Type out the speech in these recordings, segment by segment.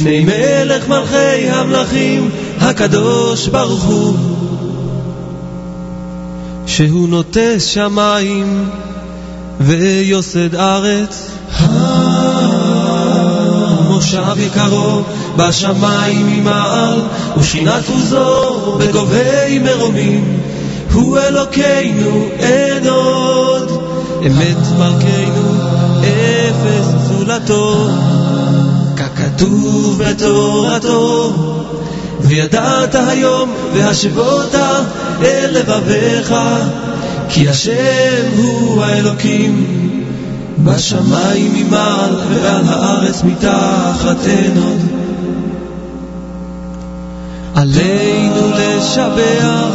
לפני מלך מלכי המלכים הקדוש ברוך הוא שהוא נוטס שמיים ויוסד ארץ. מושב יקרו בשמיים ממעל ושכינת עוזו בגובי מרומים. הוא אלוקינו אין עוד. אמת מלכנו אפס זולתו ככתוב בתורתו וידעת היום והשבות אל לבביך כי השם הוא האלוקים בשמיים ממעל ועל הארץ מתחת אין עוד עלינו לשבח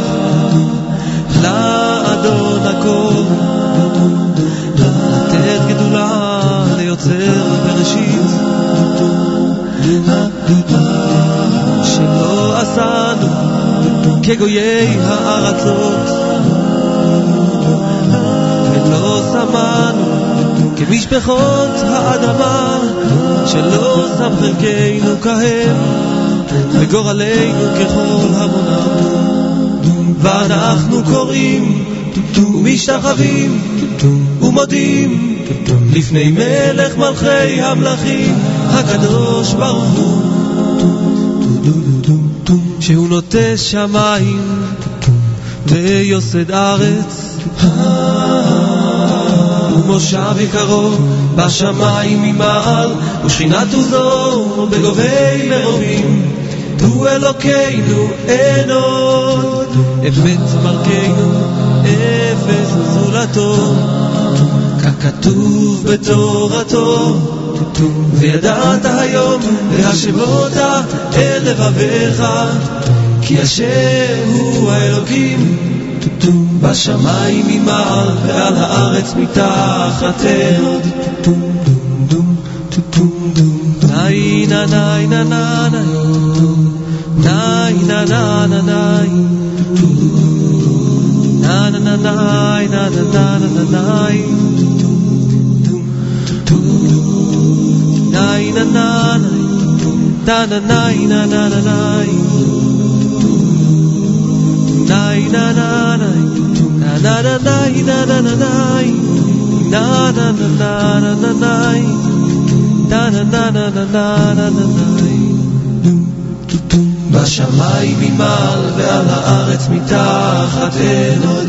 לאדון הכל לתת גדולה ליוצר בראשית שלא עשנו כגויי הארצות. ולא שמענו כמשפחות האדמה שלא שם חלקנו כהם וגורלנו ככל המונם ואנחנו קוראים ומשתחווים ומודים לפני מלך מלכי המלכים הקדוש ברוך הוא שהוא נוטה שמיים ויוסד ארץ. ומושב יקרו בשמיים ממעל ושכינת עוזו בגובי מרומים הוא אלוקינו אין עוד אמת מלכנו הנפש וזולתו, ככתוב בתורתו. וידעת היום והשמות אל לבביך, כי אשר הוא האלוקים בשמיים ממעל ועל הארץ מתחת אל. נאי נא נאי נא נא נאי נאי נא נא נאי בשמיים ממעל ועל הארץ מתחת אין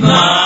My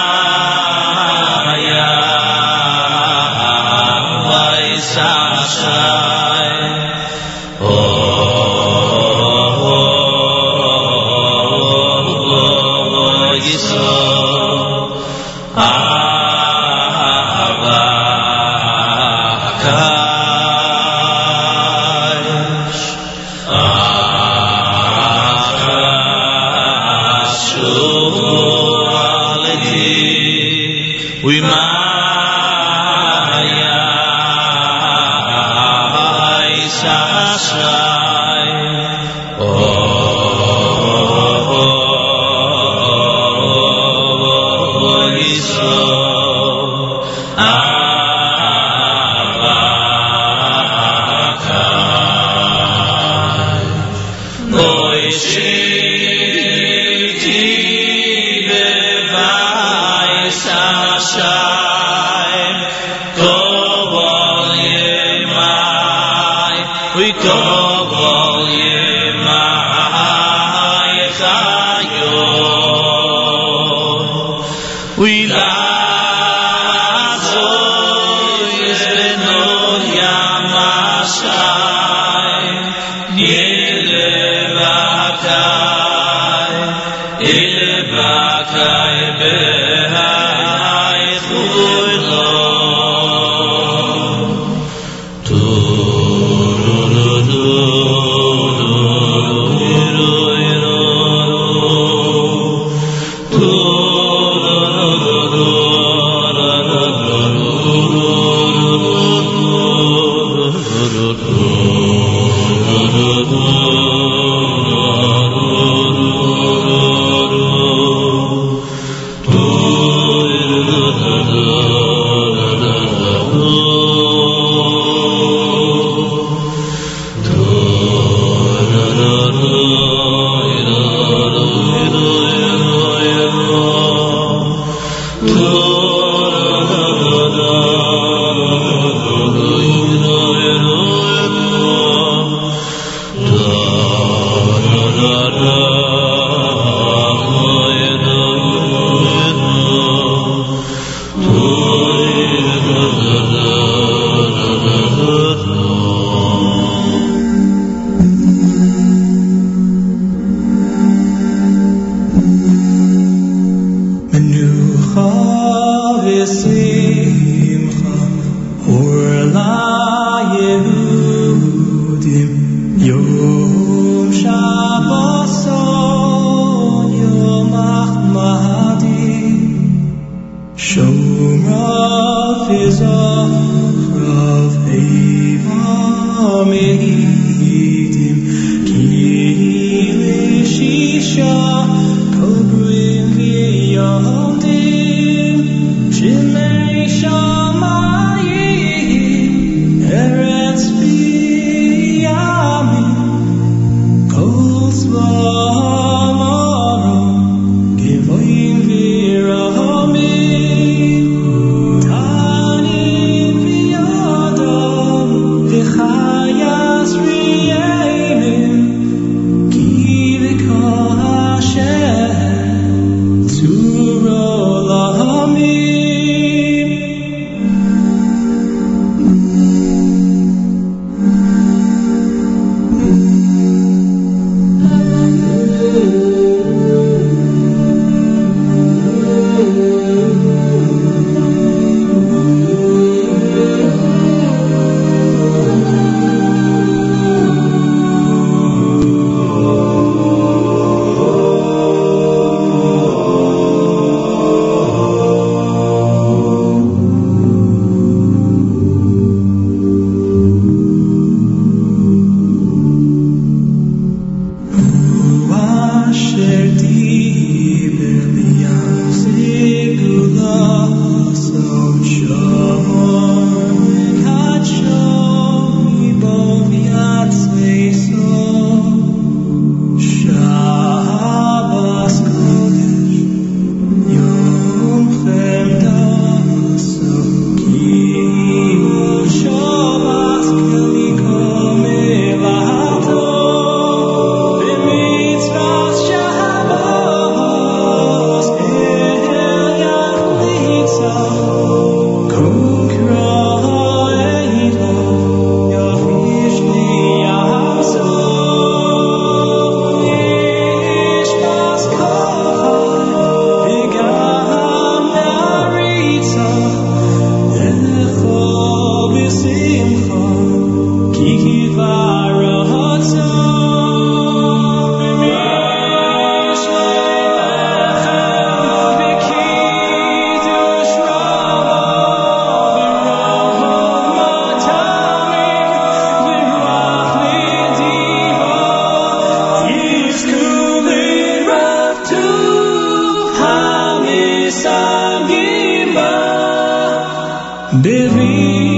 dun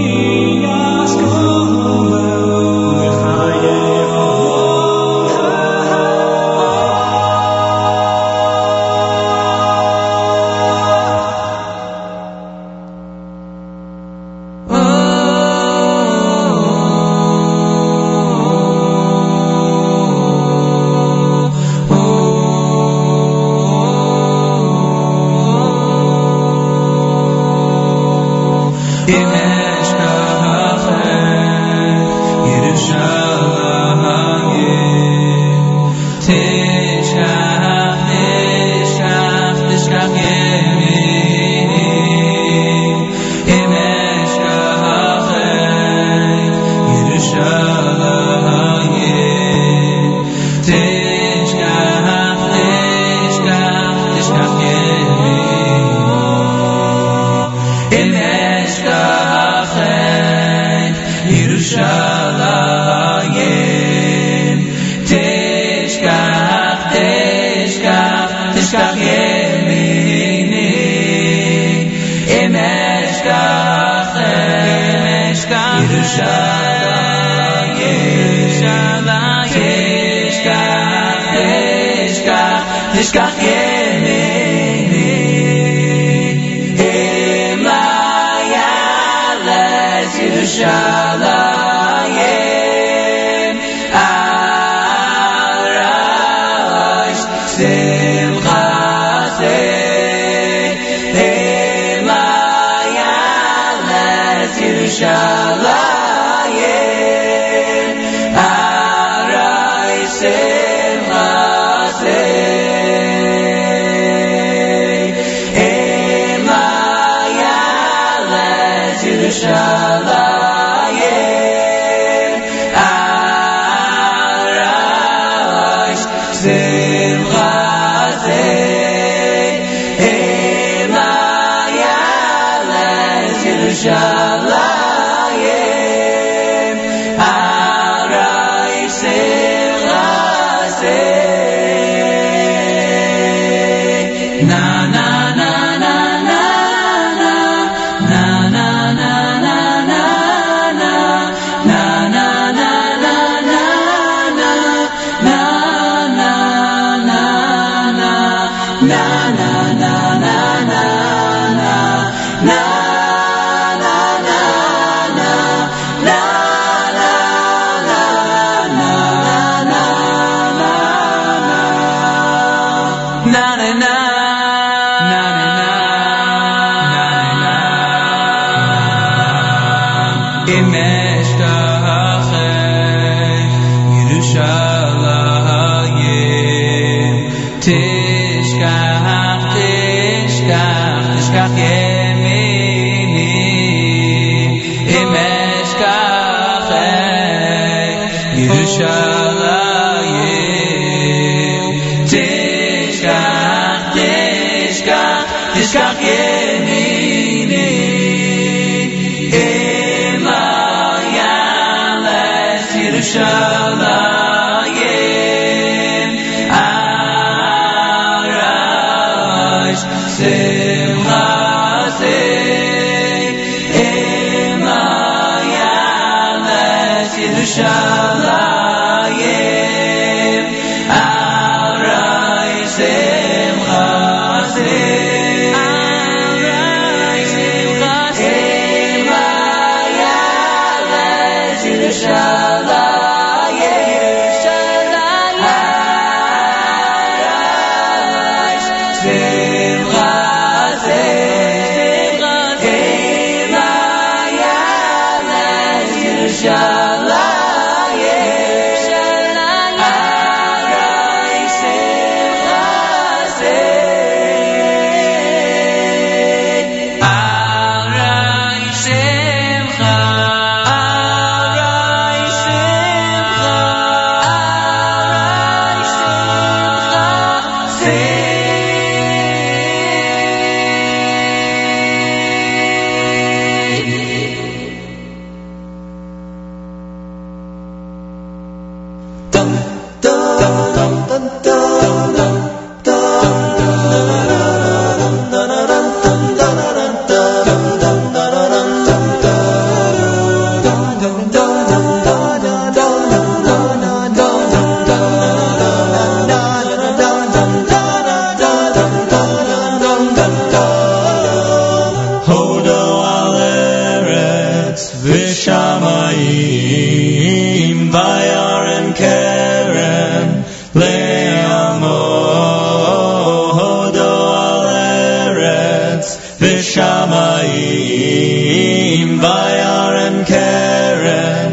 v'shamayim vayarem keren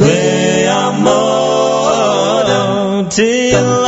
le'amodo tila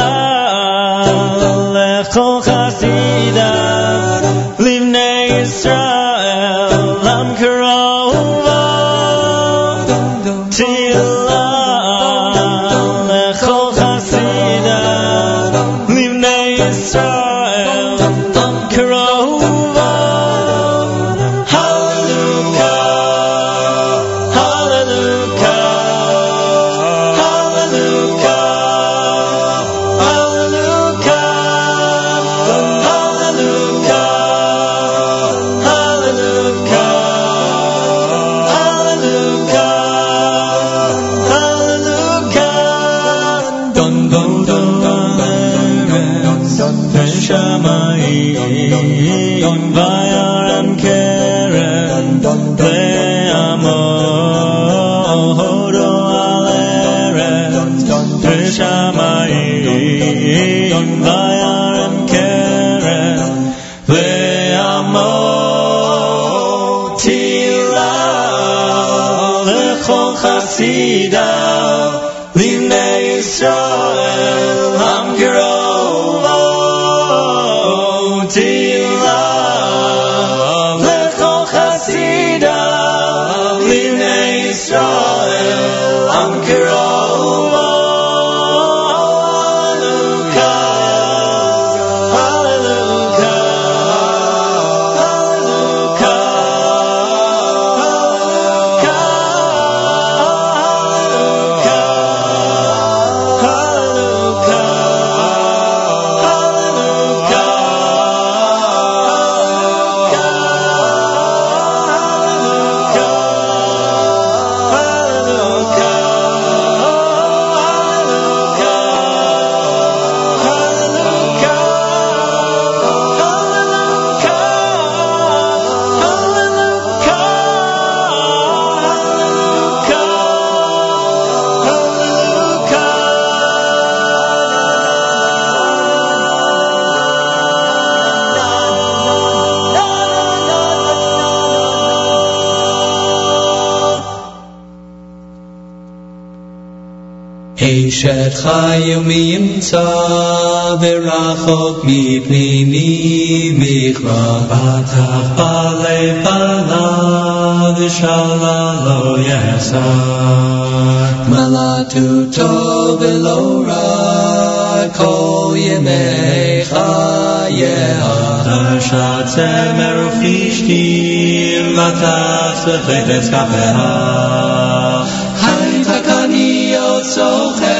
חיל מי ימצא ורחוק מפנימי מכרה פתח בלב בלב ושאלה לא יחסר מלאטותו ולא רע כל ימי חייה דרשת צמר ופלישתים ותח בחפץ כפיה הייתה כניות סוחר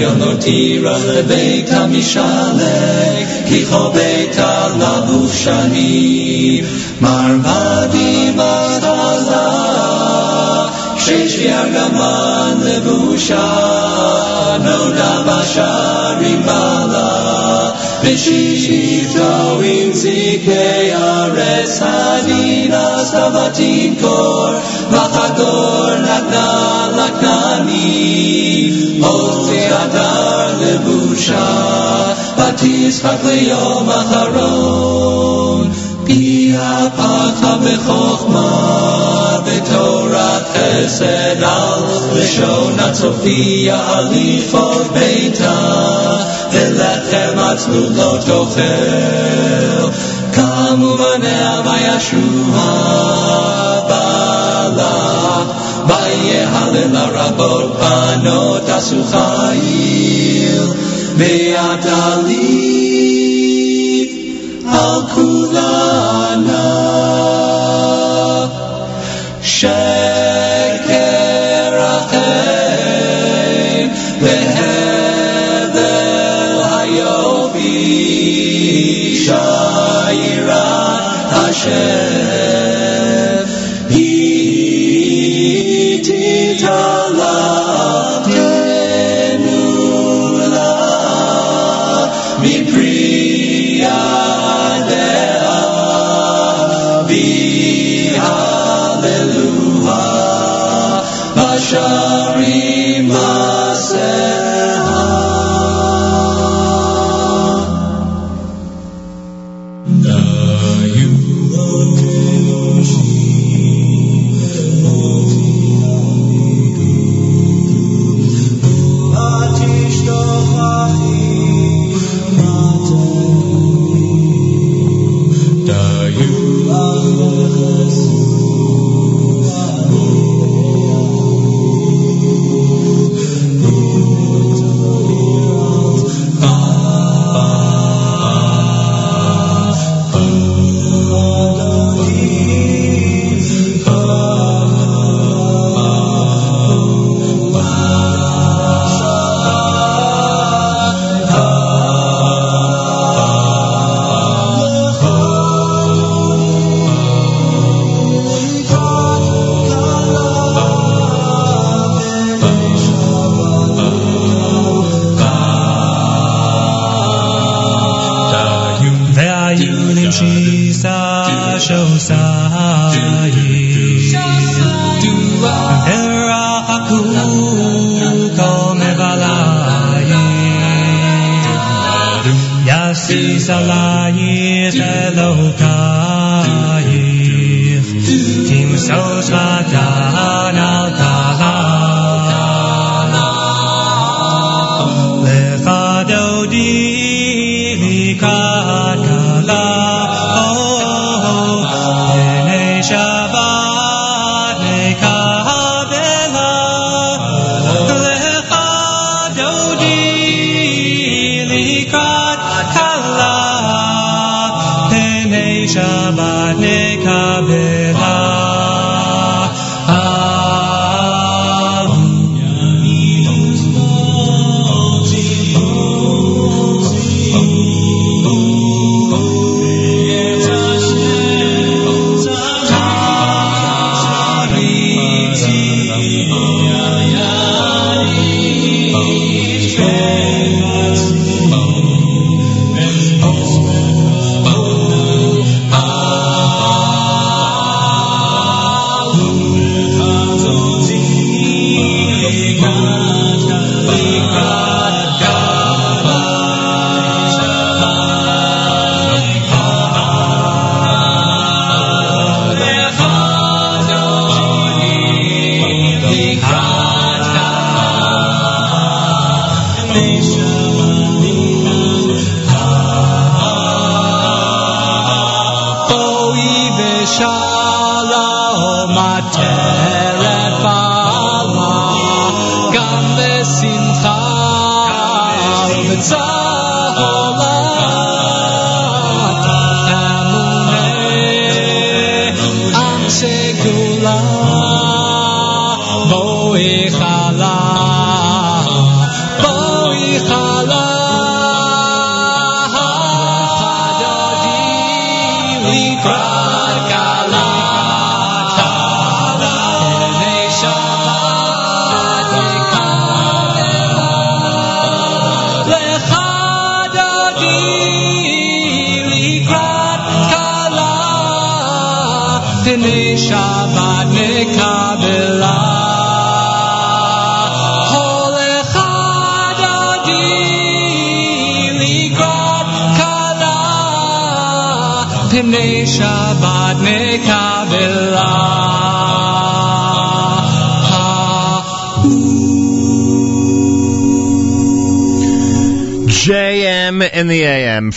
yon notira lebeit ki kicho beit alabuf shani, marmadi mastaza, shesh yagaman lebusha, no dabasharim balah. בשערים בעלה ושישתו עם זיקי ארץ הדינה סתיו ותמכור וחגור נתנה לכנעני הוציא הדר לבושה ותשחק ליום אחרון פי הפחה בחוכמה בתורת חסד על לשון הצופיה הליכות ביתה ולחם עצלות לא תאכל קמו בניה וישרוה בעלה ויה להלל הרבות בנות עשו חיל ואת עלית על כולנה Shari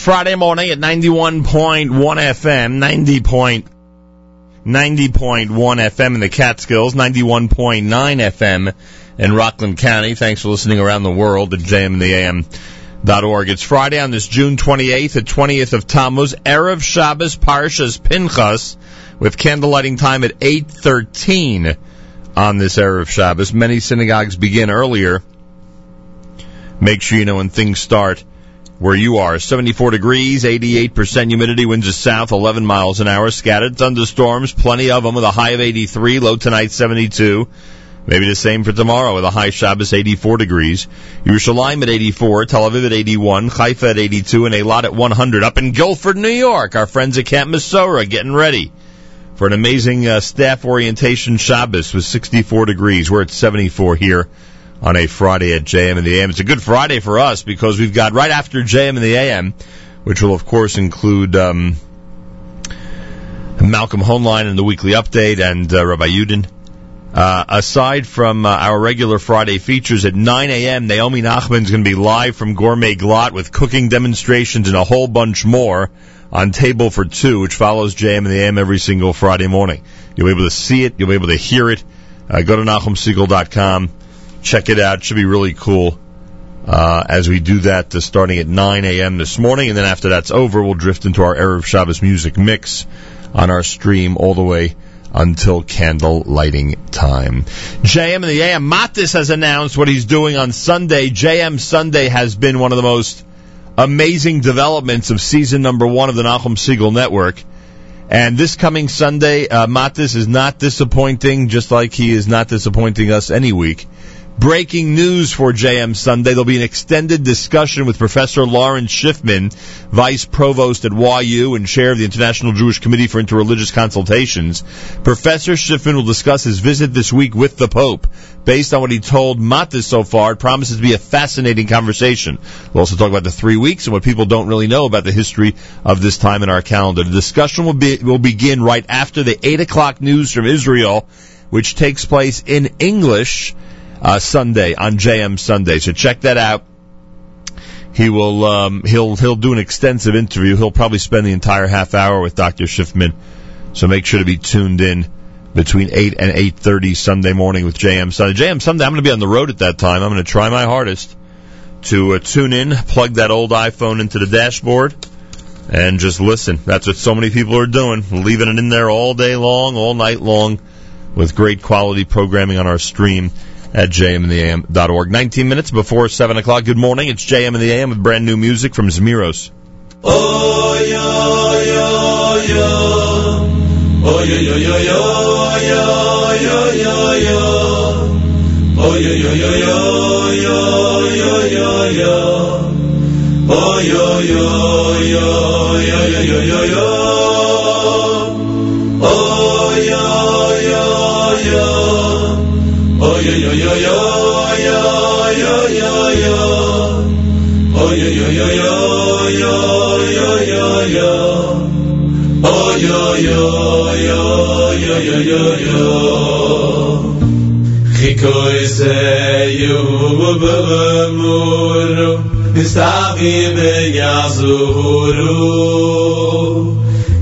Friday morning at 91.1 FM, 90.9 90.1 FM in the Catskills, 91.9 FM in Rockland County. Thanks for listening around the world at jmandtheam.org. It's Friday on this June 28th, the 20th of Tammuz, Erev Shabbos, Parshas Pinchas, with candlelighting time at 8.13 on this Erev Shabbos. Many synagogues begin earlier. Make sure you know when things start where you are. 74 degrees, 88% humidity, winds are south, 11 miles an hour, scattered thunderstorms, plenty of them with a high of 83, low tonight 72. Maybe the same for tomorrow with a high Shabbos 84 degrees. Yerushalayim at 84, Tel Aviv at 81, Haifa at 82, and Eilat at 100. Up in Guilford, New York, our friends at Camp Mesorah getting ready for an amazing uh, staff orientation Shabbos with 64 degrees. We're at 74 here on a Friday at JM and the AM. It's a good Friday for us because we've got right after JM and the AM, which will of course include um, Malcolm Hoenlein and the weekly update and uh, Rabbi Yudin. Uh, aside from uh, our regular Friday features at 9 a.m., Naomi Nachman is going to be live from Gourmet Glatt with cooking demonstrations and a whole bunch more on Table for Two, which follows JM and the AM every single Friday morning. You'll be able to see it. You'll be able to hear it. Uh, go to NachumSegal.com. Check it out. It should be really cool. Uh, as we do that, uh, starting at 9 a.m. this morning, and then after that's over, we'll drift into our Erev Shabbos music mix on our stream all the way until candle lighting time. JM and the AM, Matis has announced what he's doing on Sunday. JM Sunday has been one of the most amazing developments of season number one of the Nachum Segal Network. And this coming Sunday, uh, is not disappointing, just like he is not disappointing us any week. Breaking news for JM Sunday. There'll be an extended discussion with Professor Lawrence Schiffman, Vice Provost at YU and Chair of the International Jewish Committee for Interreligious Consultations. Professor Schiffman will discuss his visit this week with the Pope. Based on what he told Matis so far, it promises to be a fascinating conversation. We'll also talk about the three weeks and what people don't really know about the history of this time in our calendar. The discussion will be will begin right after the eight o'clock news from Israel, which takes place in English uh, Sunday on JM Sunday. So check that out. He will um, he'll he'll do an extensive interview. He'll probably spend the entire half hour with Dr. Schiffman. So make sure to be tuned in between eight and eight thirty Sunday morning with JM Sunday. JM Sunday. I'm going to be on the road at that time. I'm going to try my hardest to uh, tune in, plug that old iPhone into the dashboard, and just listen. That's what so many people are doing, leaving it in there all day long, all night long, with great quality programming on our stream at jmandtheam.org. 19 minutes before 7 o'clock. Good morning. It's JM and the AM with brand new music from Zmiros. Oh, yo, yo, yo. Oh, yo, yo, yo, yo, yo, yo, yo, yo. Oh, yo, yo, yo, yo, yo, yo, yo, yo. Oh, yo, yo, yo, yo, yo, yo, yo, yo.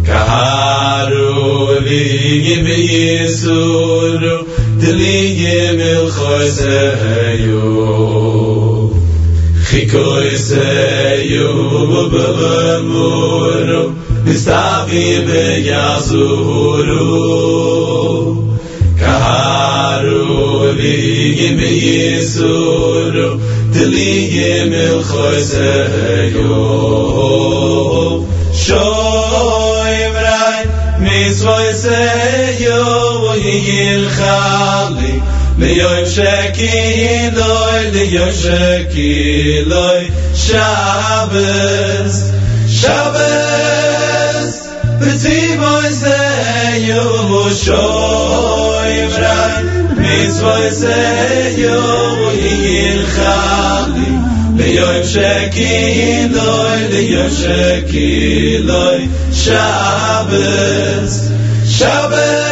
Kaharo li yibe yisuru דלי גמל חויס היו. חיקויס היו בבמורו נסתבי ביעזורו. קהרו ליגי בייסורו דלי גמל חויס היו. שוי מראי מצוויס היו. Yil chali. ליום שקילוי, ליום שקילוי, שבס, שבס, בציבוי זה יום שוי ברי, מצווי זה יום ילחלי, ליום שקילוי, ליום שקילוי, שבס, שבס,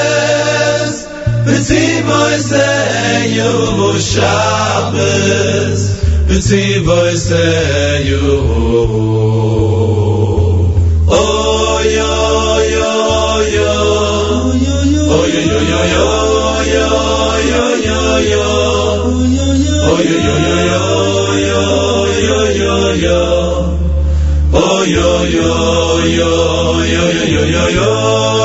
seyu shabbes yo yo yo. oy yo yo yo yo yo yo yo yo yo.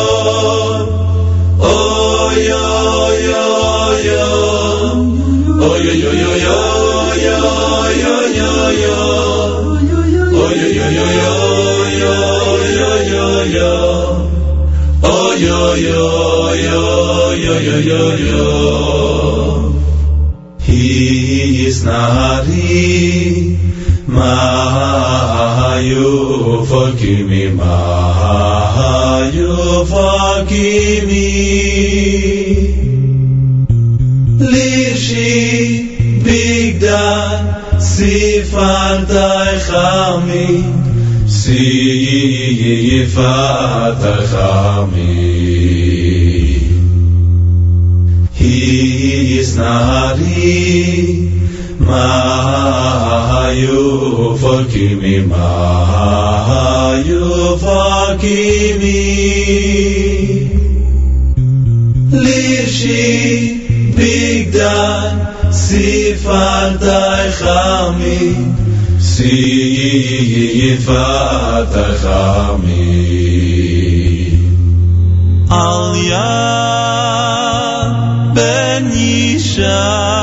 yo, yo, yo, yo. He is Nari, Mahayo, forgive me, Mahayo, forgive me. Lishi, Bigda, Chami, Chami. snari Mahayu Fakimi Mahayu Fakimi Lirshi Bigdan Sifartai Chamin Sifartai Chamin Al Yad done.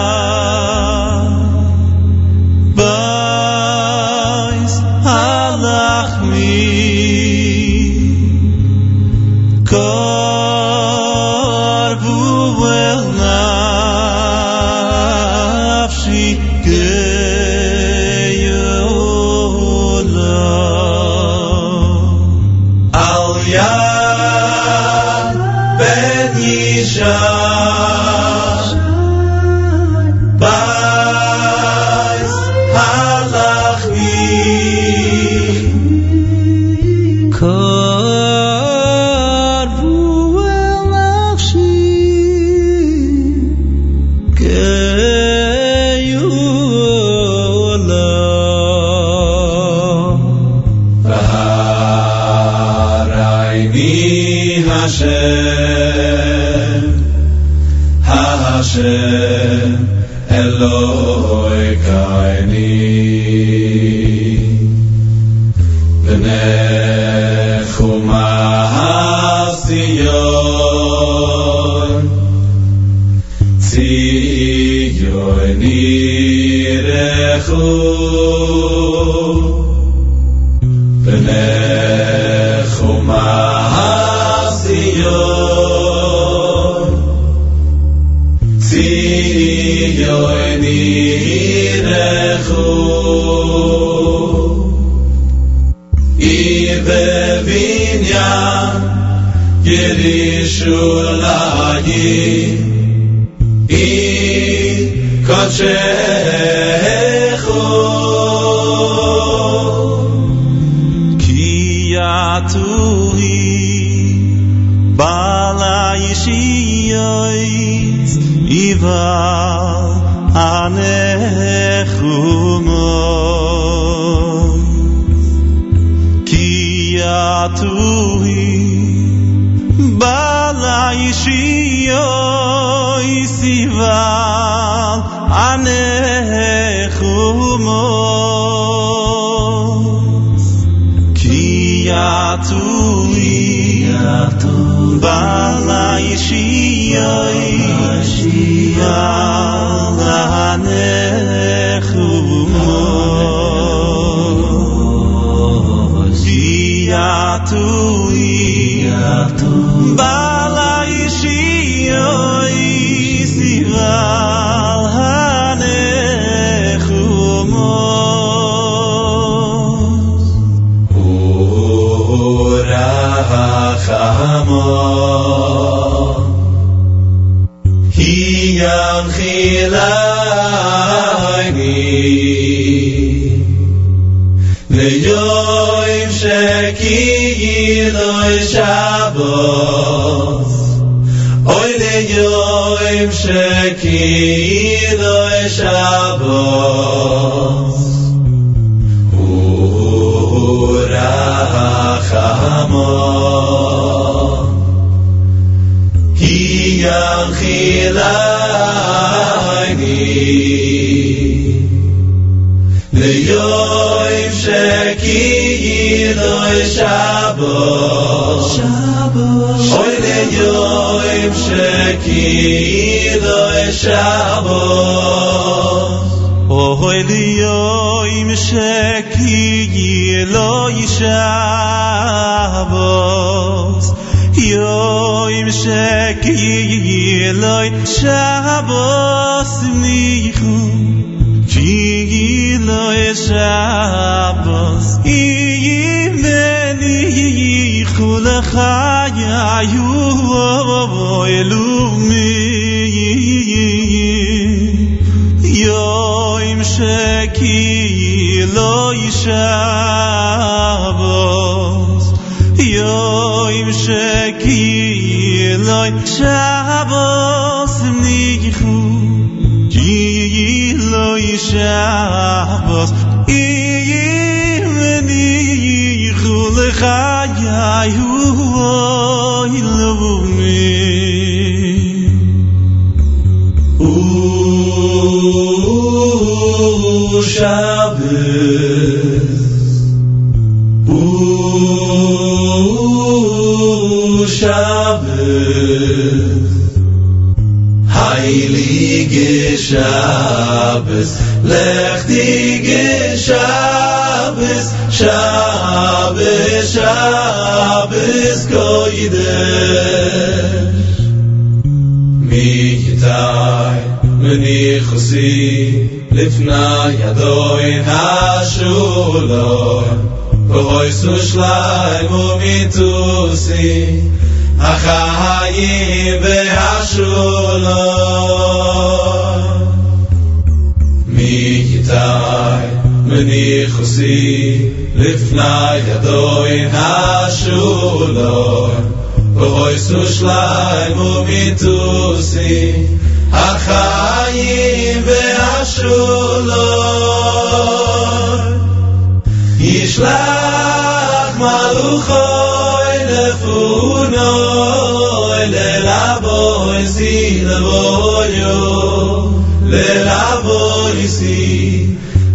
ללבויסי לבויו ללבויסי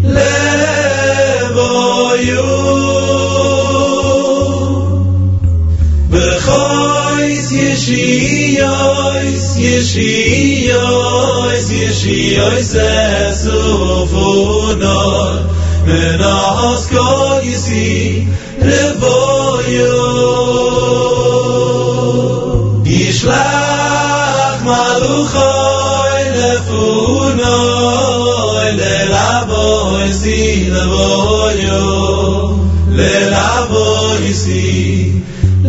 לבויו Bechois yeshiyos, yeshiyos, yeshiyos esufunor, menas kol yisi revoyo. Yishlach lefunoy, lelaboisi levoyo, lelaboisi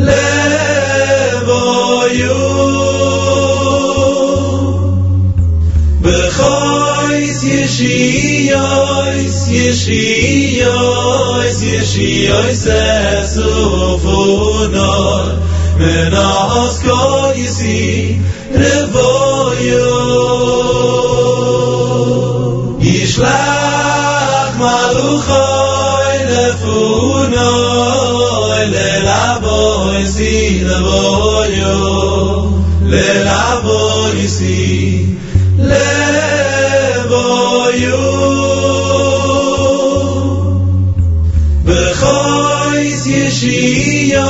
levoyu Bechois yeshiyos, yeshiyos, yeshiyos esufunor Menas kol yisi uno le la voi si le voglio le la voi si le voglio be khoi si shi yo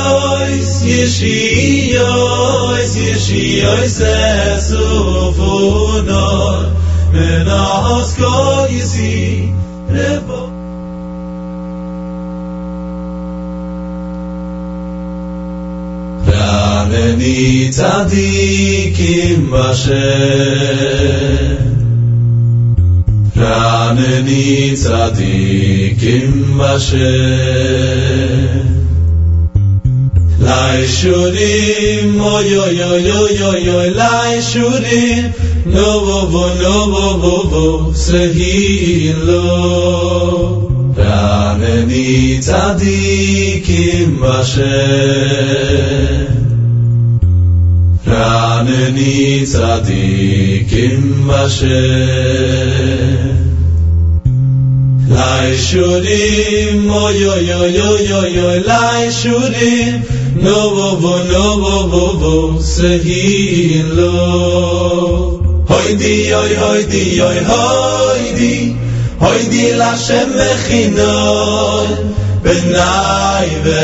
si shi yo si shi yo se su fu no si Tzadikim b'Hashem Raneni tzadikim b'Hashem Lai shurim, oy oy oy oy oy oy, lai shurim, no vo vo no vo vo vo, sehilo. Raneni tzadikim b'Hashem. רענני צדיקים בשם. Lai shurim, oy oy oy oy oy oy, lai shurim, no vo vo no vo vo vo, sehin lo. Hoy di oy hoy di oy hoy di, hoy di la shem mechinon, benai ve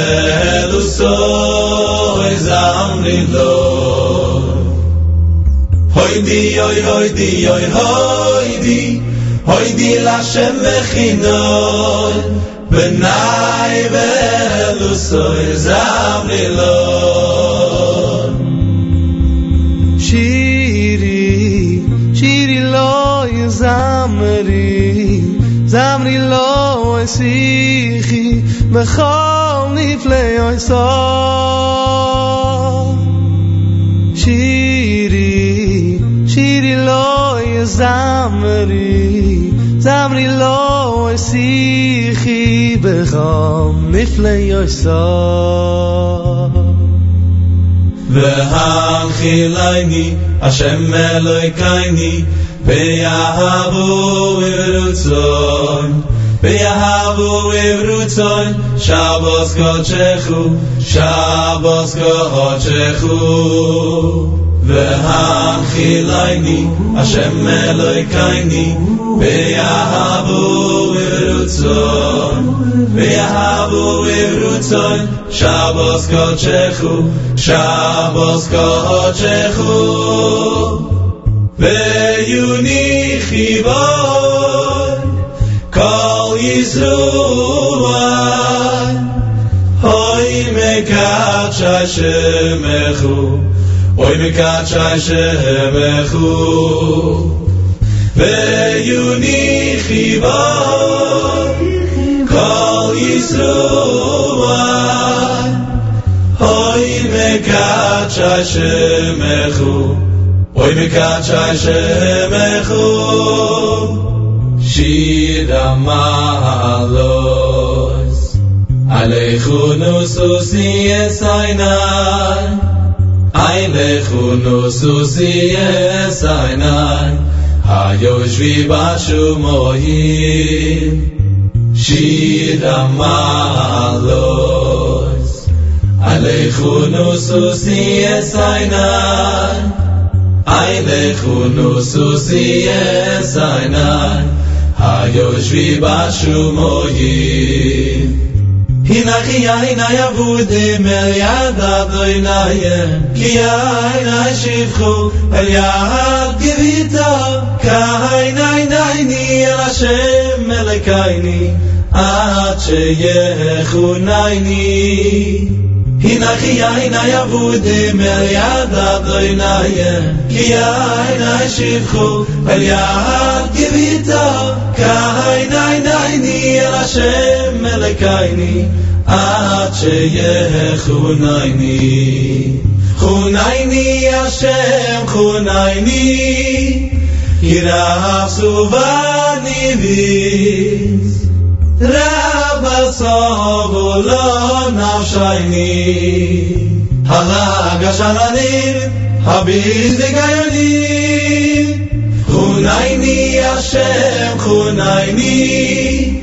zamri lo. Hoydi, hoy hoydi, hoy hoy di hoy di la shem khinol benay velu soy zavilo shiri shiri lo zamri. Zamri lo sikhi mekhol nifle oy so. Shiri Shiri lo ye zamri Zamri lo ye sikhi Becham nifle yo ye sa Vaham chilayni Hashem eloi kaini Beyahabu ibrutzoin Beyahabu ibrutzoin Shabbos kochechu Shabbos kochechu Shabbos kochechu. והחילייני, השם אלוהיקייני, ויהבו ברצון, ויהבו ברצון, שבוס קודשךו, שבוס קודשךו, ויוני חיבור, כל יזרומן, הוי מקדשי שמחו, oy mi kach ay shem khu ve yuni khiva kol yisro oy mi kach ay shem khu oy mi kach ay shem khu shira ma halo Alechunu susi esaynay Aile khuno susi esainai Hayo shvi bashu mohi Shir amalos Aile khuno susi esainai Aile khuno susi esainai Hayo shvi bashu hinachi aina yavude mer yad adoinaye ki aina shivchu el yad givita ka aina inaini el Hashem melekaini עד שיחו hina khia hina yavude mer yad adoynaye ki hina shivchu al yad givita kai dai dai ni ela shem melekaini at sheye khunaini khunaini yashem khunaini kira suvani vis הרצוב ולא נפשייני. הרגש על הבלתי גייני חונייני השם חונייני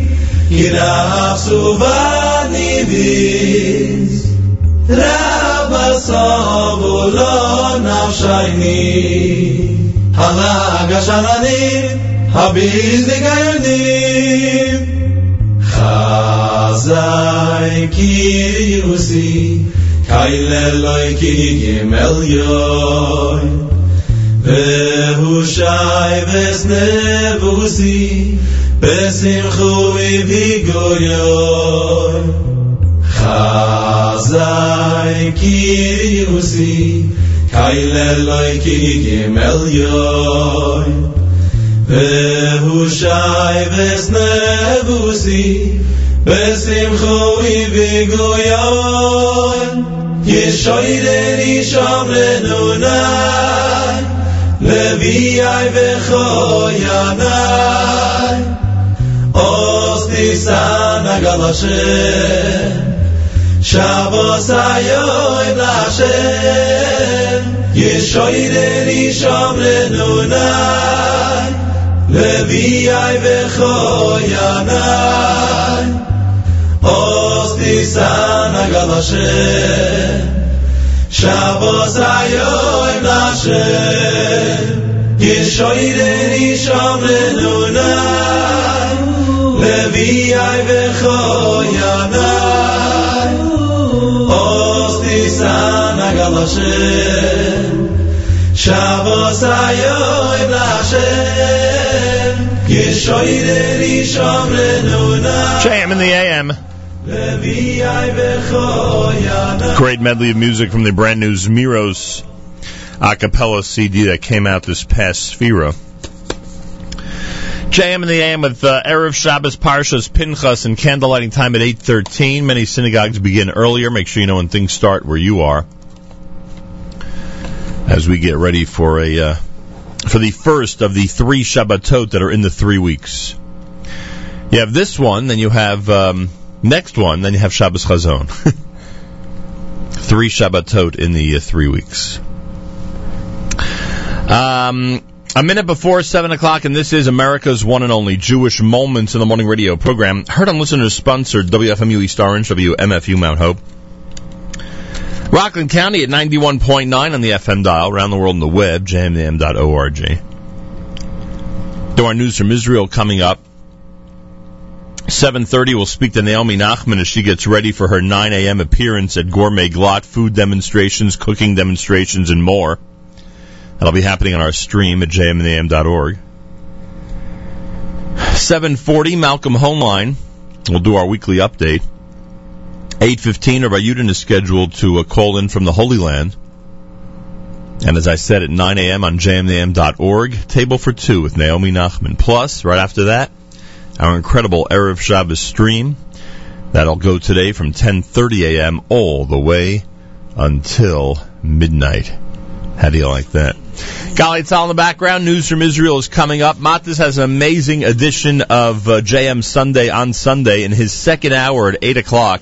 כי רב סובה רב הסוב ולא נפשייני. הרגש על הבלתי גייני azay ki yusi kayle loy ki gemel yoy ve hu shay ves nevusi besim khuvi vigoyoy khazay ki yusi kayle loy ki gemel yoy ve hu shay ves בשמחוי בגלויון ישוידן ישום לנונן לביאי וכוי ענן. עוס ניסן הגל השם שבו סיוי לשם ישוידן ישום לנונן לביאי וכוי ענן. Osti sana galashe Shabbos rayoim nashe Yeshoide nisham lenunai Leviai vechoyanai Osti sana galashe Shabbos rayoim nashe Yeshoide nisham lenunai JM in the AM. Great medley of music from the brand new Zmiros a cappella CD that came out this past Sefira. JM in the AM with uh, Erev Shabbos Parshas Pinchas and candlelighting time at 8.13. Many synagogues begin earlier. Make sure you know when things start where you are. As we get ready for a uh, for the first of the three Shabbatot that are in the three weeks. You have this one, then you have... Um, next one, then you have Shabbos Chazon. three Shabbatot in the uh, three weeks. Um, a minute before 7 o'clock, and this is America's one and only Jewish Moments in the Morning radio program. Heard on listeners sponsored WFMU East Orange, WMFU Mount Hope. Rockland County at 91.9 on the FM dial, around the world on the web, jmnam.org. Do our news from Israel coming up. 7.30, we'll speak to Naomi Nachman as she gets ready for her 9 a.m. appearance at Gourmet Glatt, food demonstrations, cooking demonstrations, and more. That'll be happening on our stream at jmnam.org. 7.40, Malcolm Hoenlein. We'll do our weekly update. 8.15, Rabbi Yudin is scheduled to uh, call in from the Holy Land. And as I said, at 9 a.m. on jmnam.org, table for two with Naomi Nachman. Plus, right after that, our incredible Erev Shabbos stream. That'll go today from 10.30 a.m. all the way until midnight. How do you like that? Golly, it's all in the background. News from Israel is coming up. Matis has an amazing edition of uh, JM Sunday on Sunday in his second hour at 8 o'clock.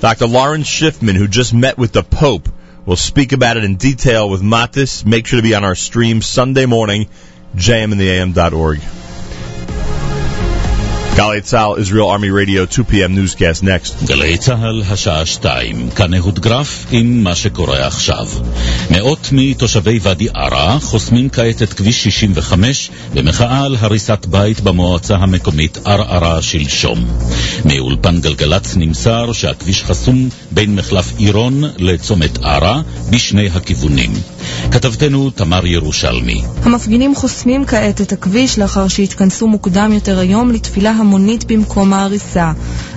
Dr. Lawrence Schiffman, who just met with the Pope, will speak about it in detail with Matis. Make sure to be on our stream Sunday morning, jmintheam.org. גלי צה"ל, Israel Army Radio, 2 p.m. newscast next. גלי צה"ל, השעה שתיים, כאן אהוד גרף עם מה שקורה עכשיו. מאות מתושבי ואדי ערה חוסמים כעת את כביש 65 במחאה על הריסת בית במועצה המקומית ערערה שלשום. מאולפן גלגלצ נמסר שהכביש חסום בין מחלף עירון לצומת ערה בשני הכיוונים. כתבתנו תמר ירושלמי. המפגינים חוסמים כעת את הכביש לאחר שהתכנסו מוקדם יותר היום לתפילה המונית במקום ההריסה.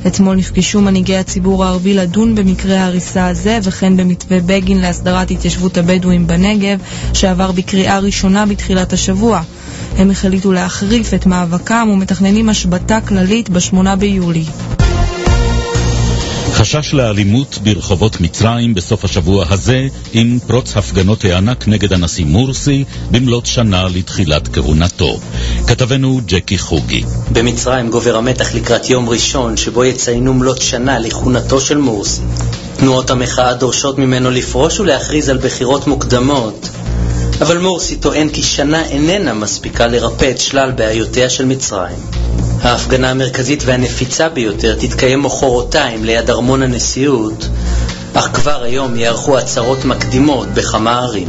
אתמול נפגשו מנהיגי הציבור הערבי לדון במקרה ההריסה הזה וכן במתווה בגין להסדרת התיישבות הבדואים בנגב שעבר בקריאה ראשונה בתחילת השבוע. הם החליטו להחריף את מאבקם ומתכננים השבתה כללית ב-8 ביולי. חשש לאלימות ברחובות מצרים בסוף השבוע הזה עם פרוץ הפגנות הענק נגד הנשיא מורסי במלאת שנה לתחילת כהונתו. כתבנו ג'קי חוגי. במצרים גובר המתח לקראת יום ראשון שבו יציינו מלאת שנה לכהונתו של מורסי. תנועות המחאה דורשות ממנו לפרוש ולהכריז על בחירות מוקדמות. אבל מורסי טוען כי שנה איננה מספיקה לרפא את שלל בעיותיה של מצרים. ההפגנה המרכזית והנפיצה ביותר תתקיים מחרתיים ליד ארמון הנשיאות, אך כבר היום ייערכו עצרות מקדימות בכמה ערים.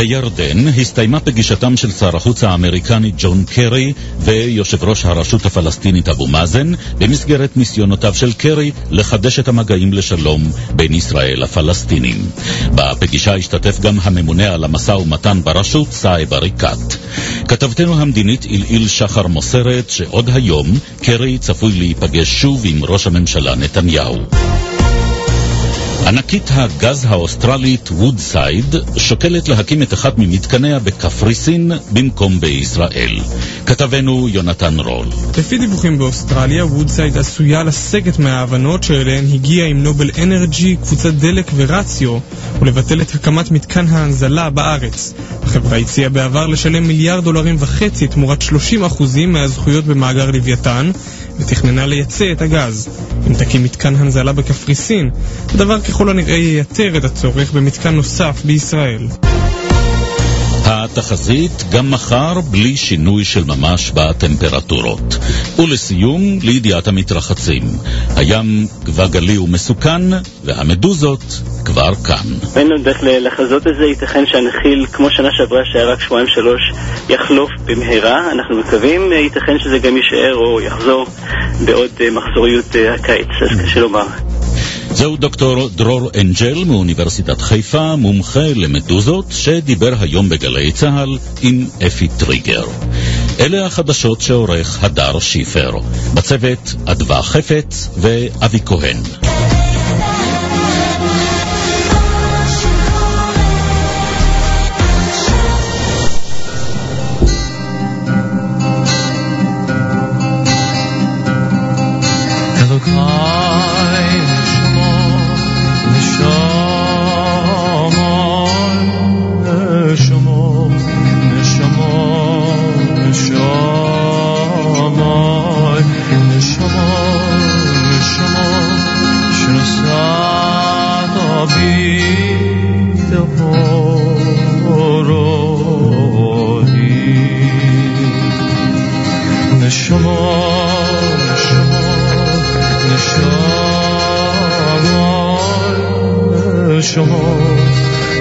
בירדן הסתיימה פגישתם של שר החוץ האמריקני ג'ון קרי ויושב ראש הרשות הפלסטינית אבו מאזן במסגרת ניסיונותיו של קרי לחדש את המגעים לשלום בין ישראל לפלסטינים. בפגישה השתתף גם הממונה על המשא ומתן ברשות, סאיב עריקאת. כתבתנו המדינית עילעיל שחר מוסרת שעוד היום קרי צפוי להיפגש שוב עם ראש הממשלה נתניהו. ענקית הגז האוסטרלית וודסייד שוקלת להקים את אחד ממתקניה בקפריסין במקום בישראל. כתבנו יונתן רול. לפי דיווחים באוסטרליה, וודסייד עשויה לסגת מההבנות שאליהן הגיעה עם נובל אנרג'י, קבוצת דלק ורציו, ולבטל את הקמת מתקן ההנזלה בארץ. החברה הציעה בעבר לשלם מיליארד דולרים וחצי תמורת 30% מהזכויות במאגר לוויתן, ותכננה לייצא את הגז. אם תקים מתקן הנזלה בקפריסין, הדבר ככל הנראה ייתר את הצורך במתקן נוסף בישראל. התחזית גם מחר בלי שינוי של ממש בטמפרטורות. ולסיום, לידיעת המתרחצים. הים כבר גלי ומסוכן, והמדוזות כבר כאן. אין לנו דרך לחזות את זה, ייתכן שהנחיל, כמו שנה שעברה שהיה רק שבועיים שלוש, יחלוף במהרה. אנחנו מקווים, ייתכן שזה גם יישאר או יחזור בעוד אה, מחזוריות אה, הקיץ, אז קשה לומר. זהו דוקטור דרור אנג'ל מאוניברסיטת חיפה, מומחה למדוזות, שדיבר היום בגלי צה"ל עם אפי טריגר. אלה החדשות שעורך הדר שיפר. בצוות אדווה חפץ ואבי כהן.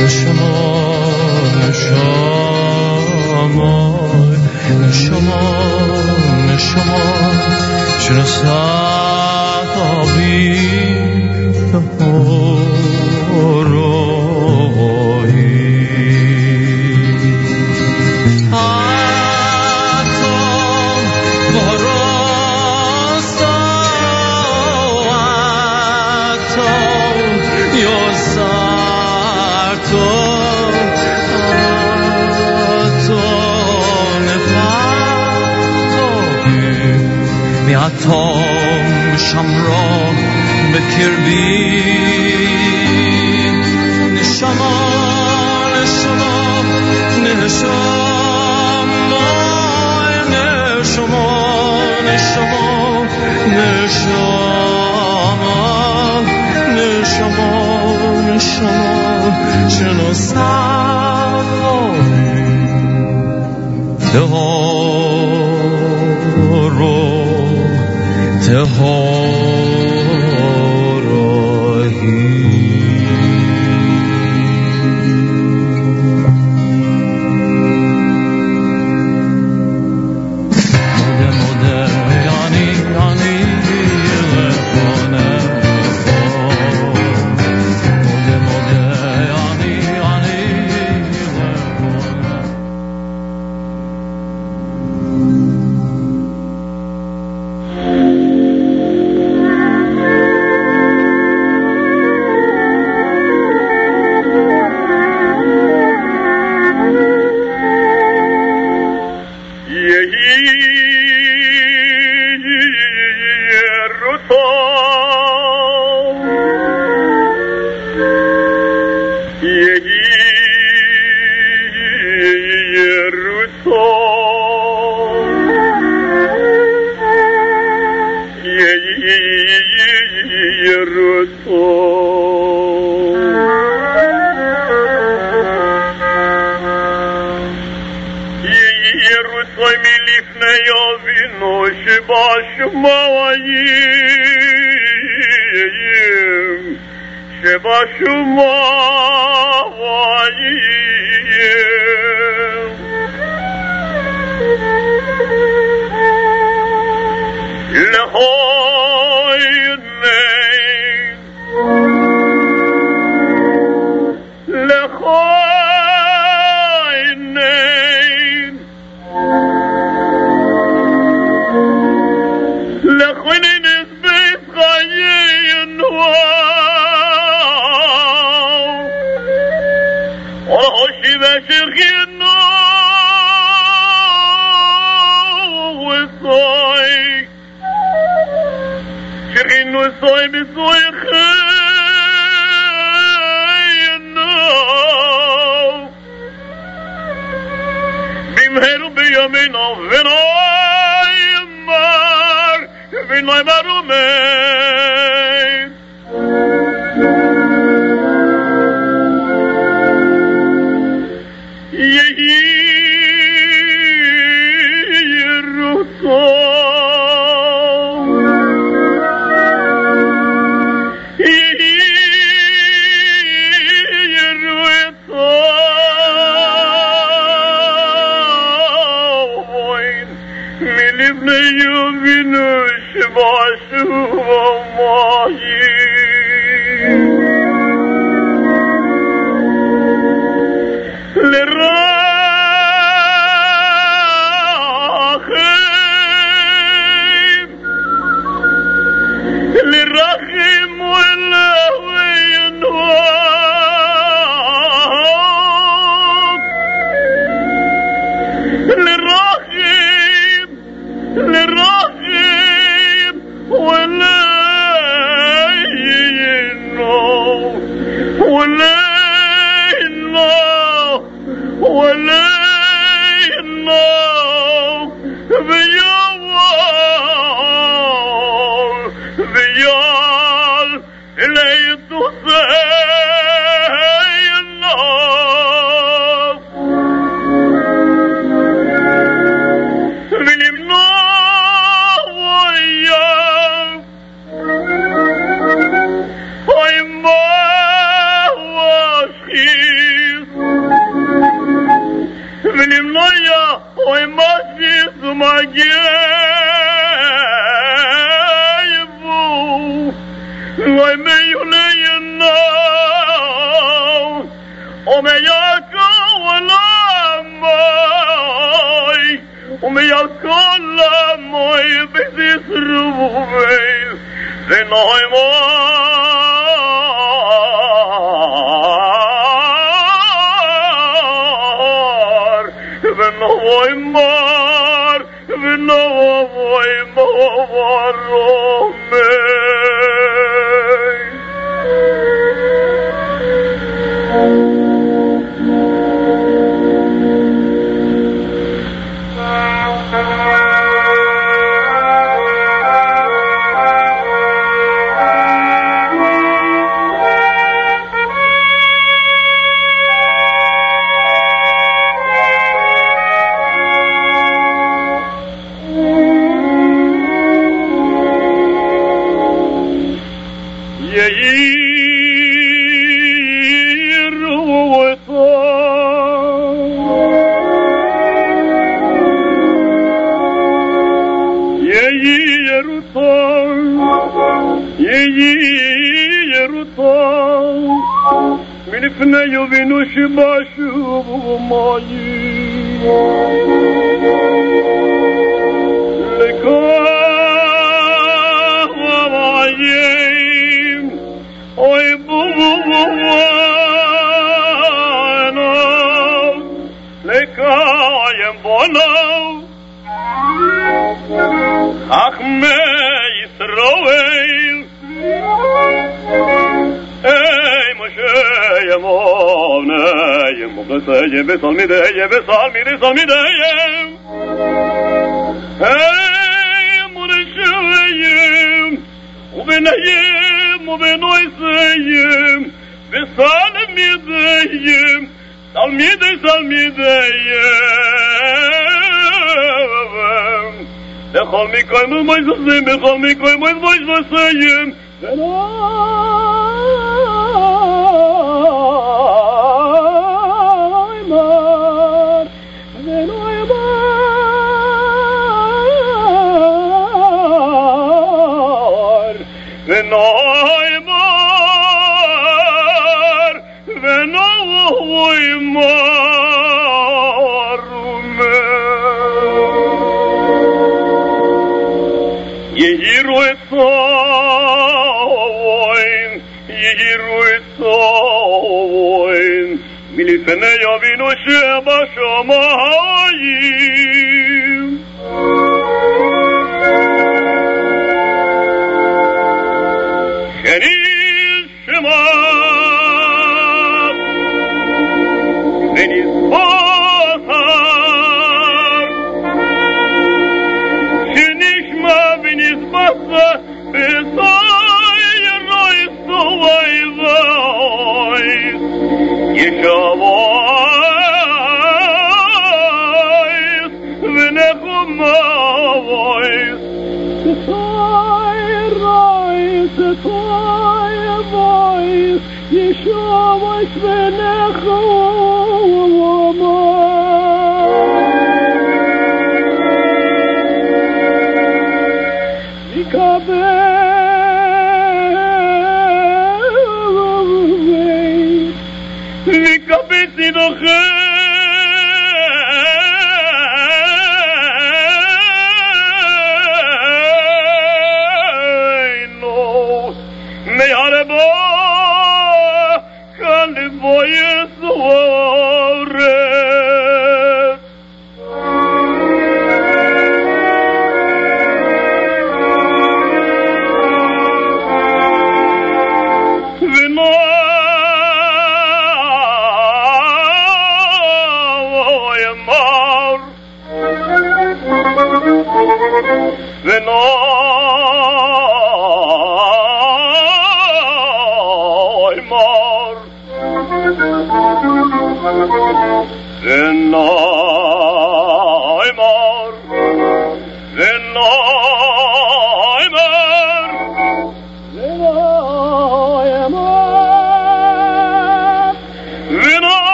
为什么？Yehi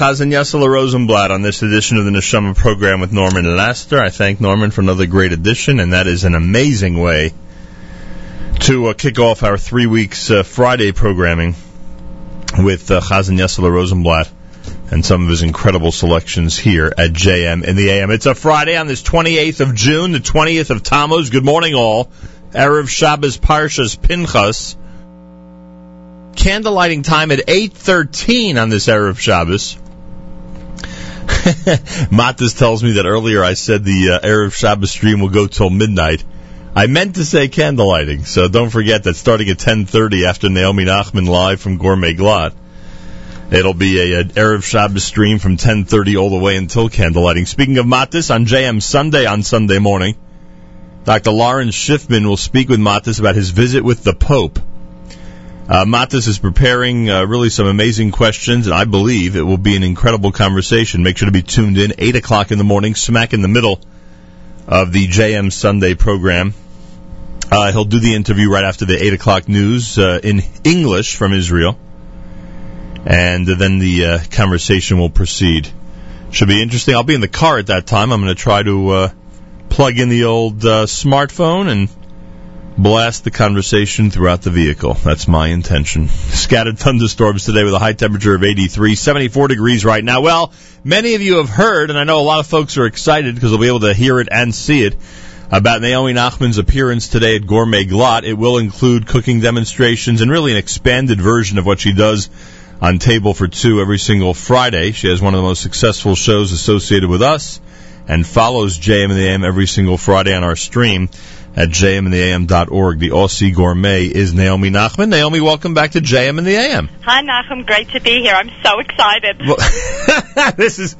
Chazan Yossele Rosenblatt on this edition of the Neshama program with Norman Laster. I thank Norman for another great edition, and that is an amazing way to uh, kick off our three weeks uh, Friday programming with uh, Yossele Rosenblatt and some of his incredible selections here at JM in the AM. It's a Friday on this 28th of June, the 20th of Tammuz. Good morning, all. Erev Shabbos Parshas Pinchas candlelighting time at 8.13 on this Erev Shabbos. Matas tells me that earlier I said the uh, Erev Shabbos stream will go till midnight. I meant to say candlelighting, so don't forget that starting at 10.30 after Naomi Nachman live from Gourmet Glatt, it'll be a, a Erev Shabbos stream from 10.30 all the way until candlelighting. Speaking of Matas, on JM Sunday on Sunday morning, Dr. Lawrence Schiffman will speak with Matas about his visit with the Pope. Uh, Matas is preparing uh, really some amazing questions, and I believe it will be an incredible conversation. Make sure to be tuned in, 8 o'clock in the morning, smack in the middle of the JM Sunday program. Uh, he'll do the interview right after the 8 o'clock news uh, in English from Israel, and then the uh, conversation will proceed. Should be interesting. I'll be in the car at that time. I'm going to try to uh, plug in the old smartphone and blast the conversation throughout the vehicle. That's my intention. Scattered thunderstorms today with a high temperature of 83, 74 degrees right now. Well, many of you have heard, and I know a lot of folks are excited because they'll be able to hear it and see it, about Naomi Nachman's appearance today at Gourmet Glatt. It will include cooking demonstrations and really an expanded version of what she does on Table for Two every single Friday. She has one of the most successful shows associated with us and follows JM and the AM every single Friday on our stream at jmandtheam.org. The Aussie Gourmet is Naomi Nachman. Naomi, welcome back to JM and the AM. Hi, Nachum. Great to be here. I'm so excited. Well, this is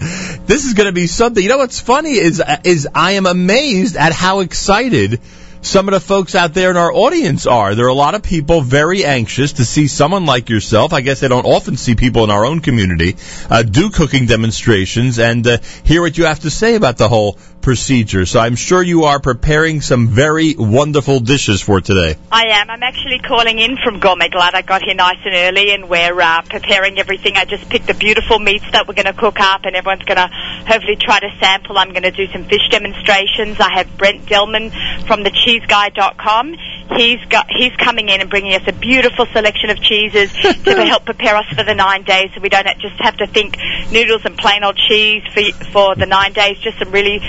this is going to be something. You know what's funny is is I am amazed at how excited some of the folks out there in our audience are. There are a lot of people very anxious to see someone like yourself. I guess they don't often see people in our own community uh, do cooking demonstrations and uh, hear what you have to say about the whole procedure. So I'm sure you are preparing some very wonderful dishes for today. I am. I'm actually calling in from Gourmet Glatt. I got here nice and early and we're uh, preparing everything. I just picked the beautiful meats that we're going to cook up and everyone's going to hopefully try to sample. I'm going to do some fish demonstrations. I have Brent Dillman from the cheeseguy.com. He's got, he's coming in and bringing us a beautiful selection of cheeses to help prepare us for the nine days so we don't just have to think noodles and plain old cheese for, for the nine days. Just some really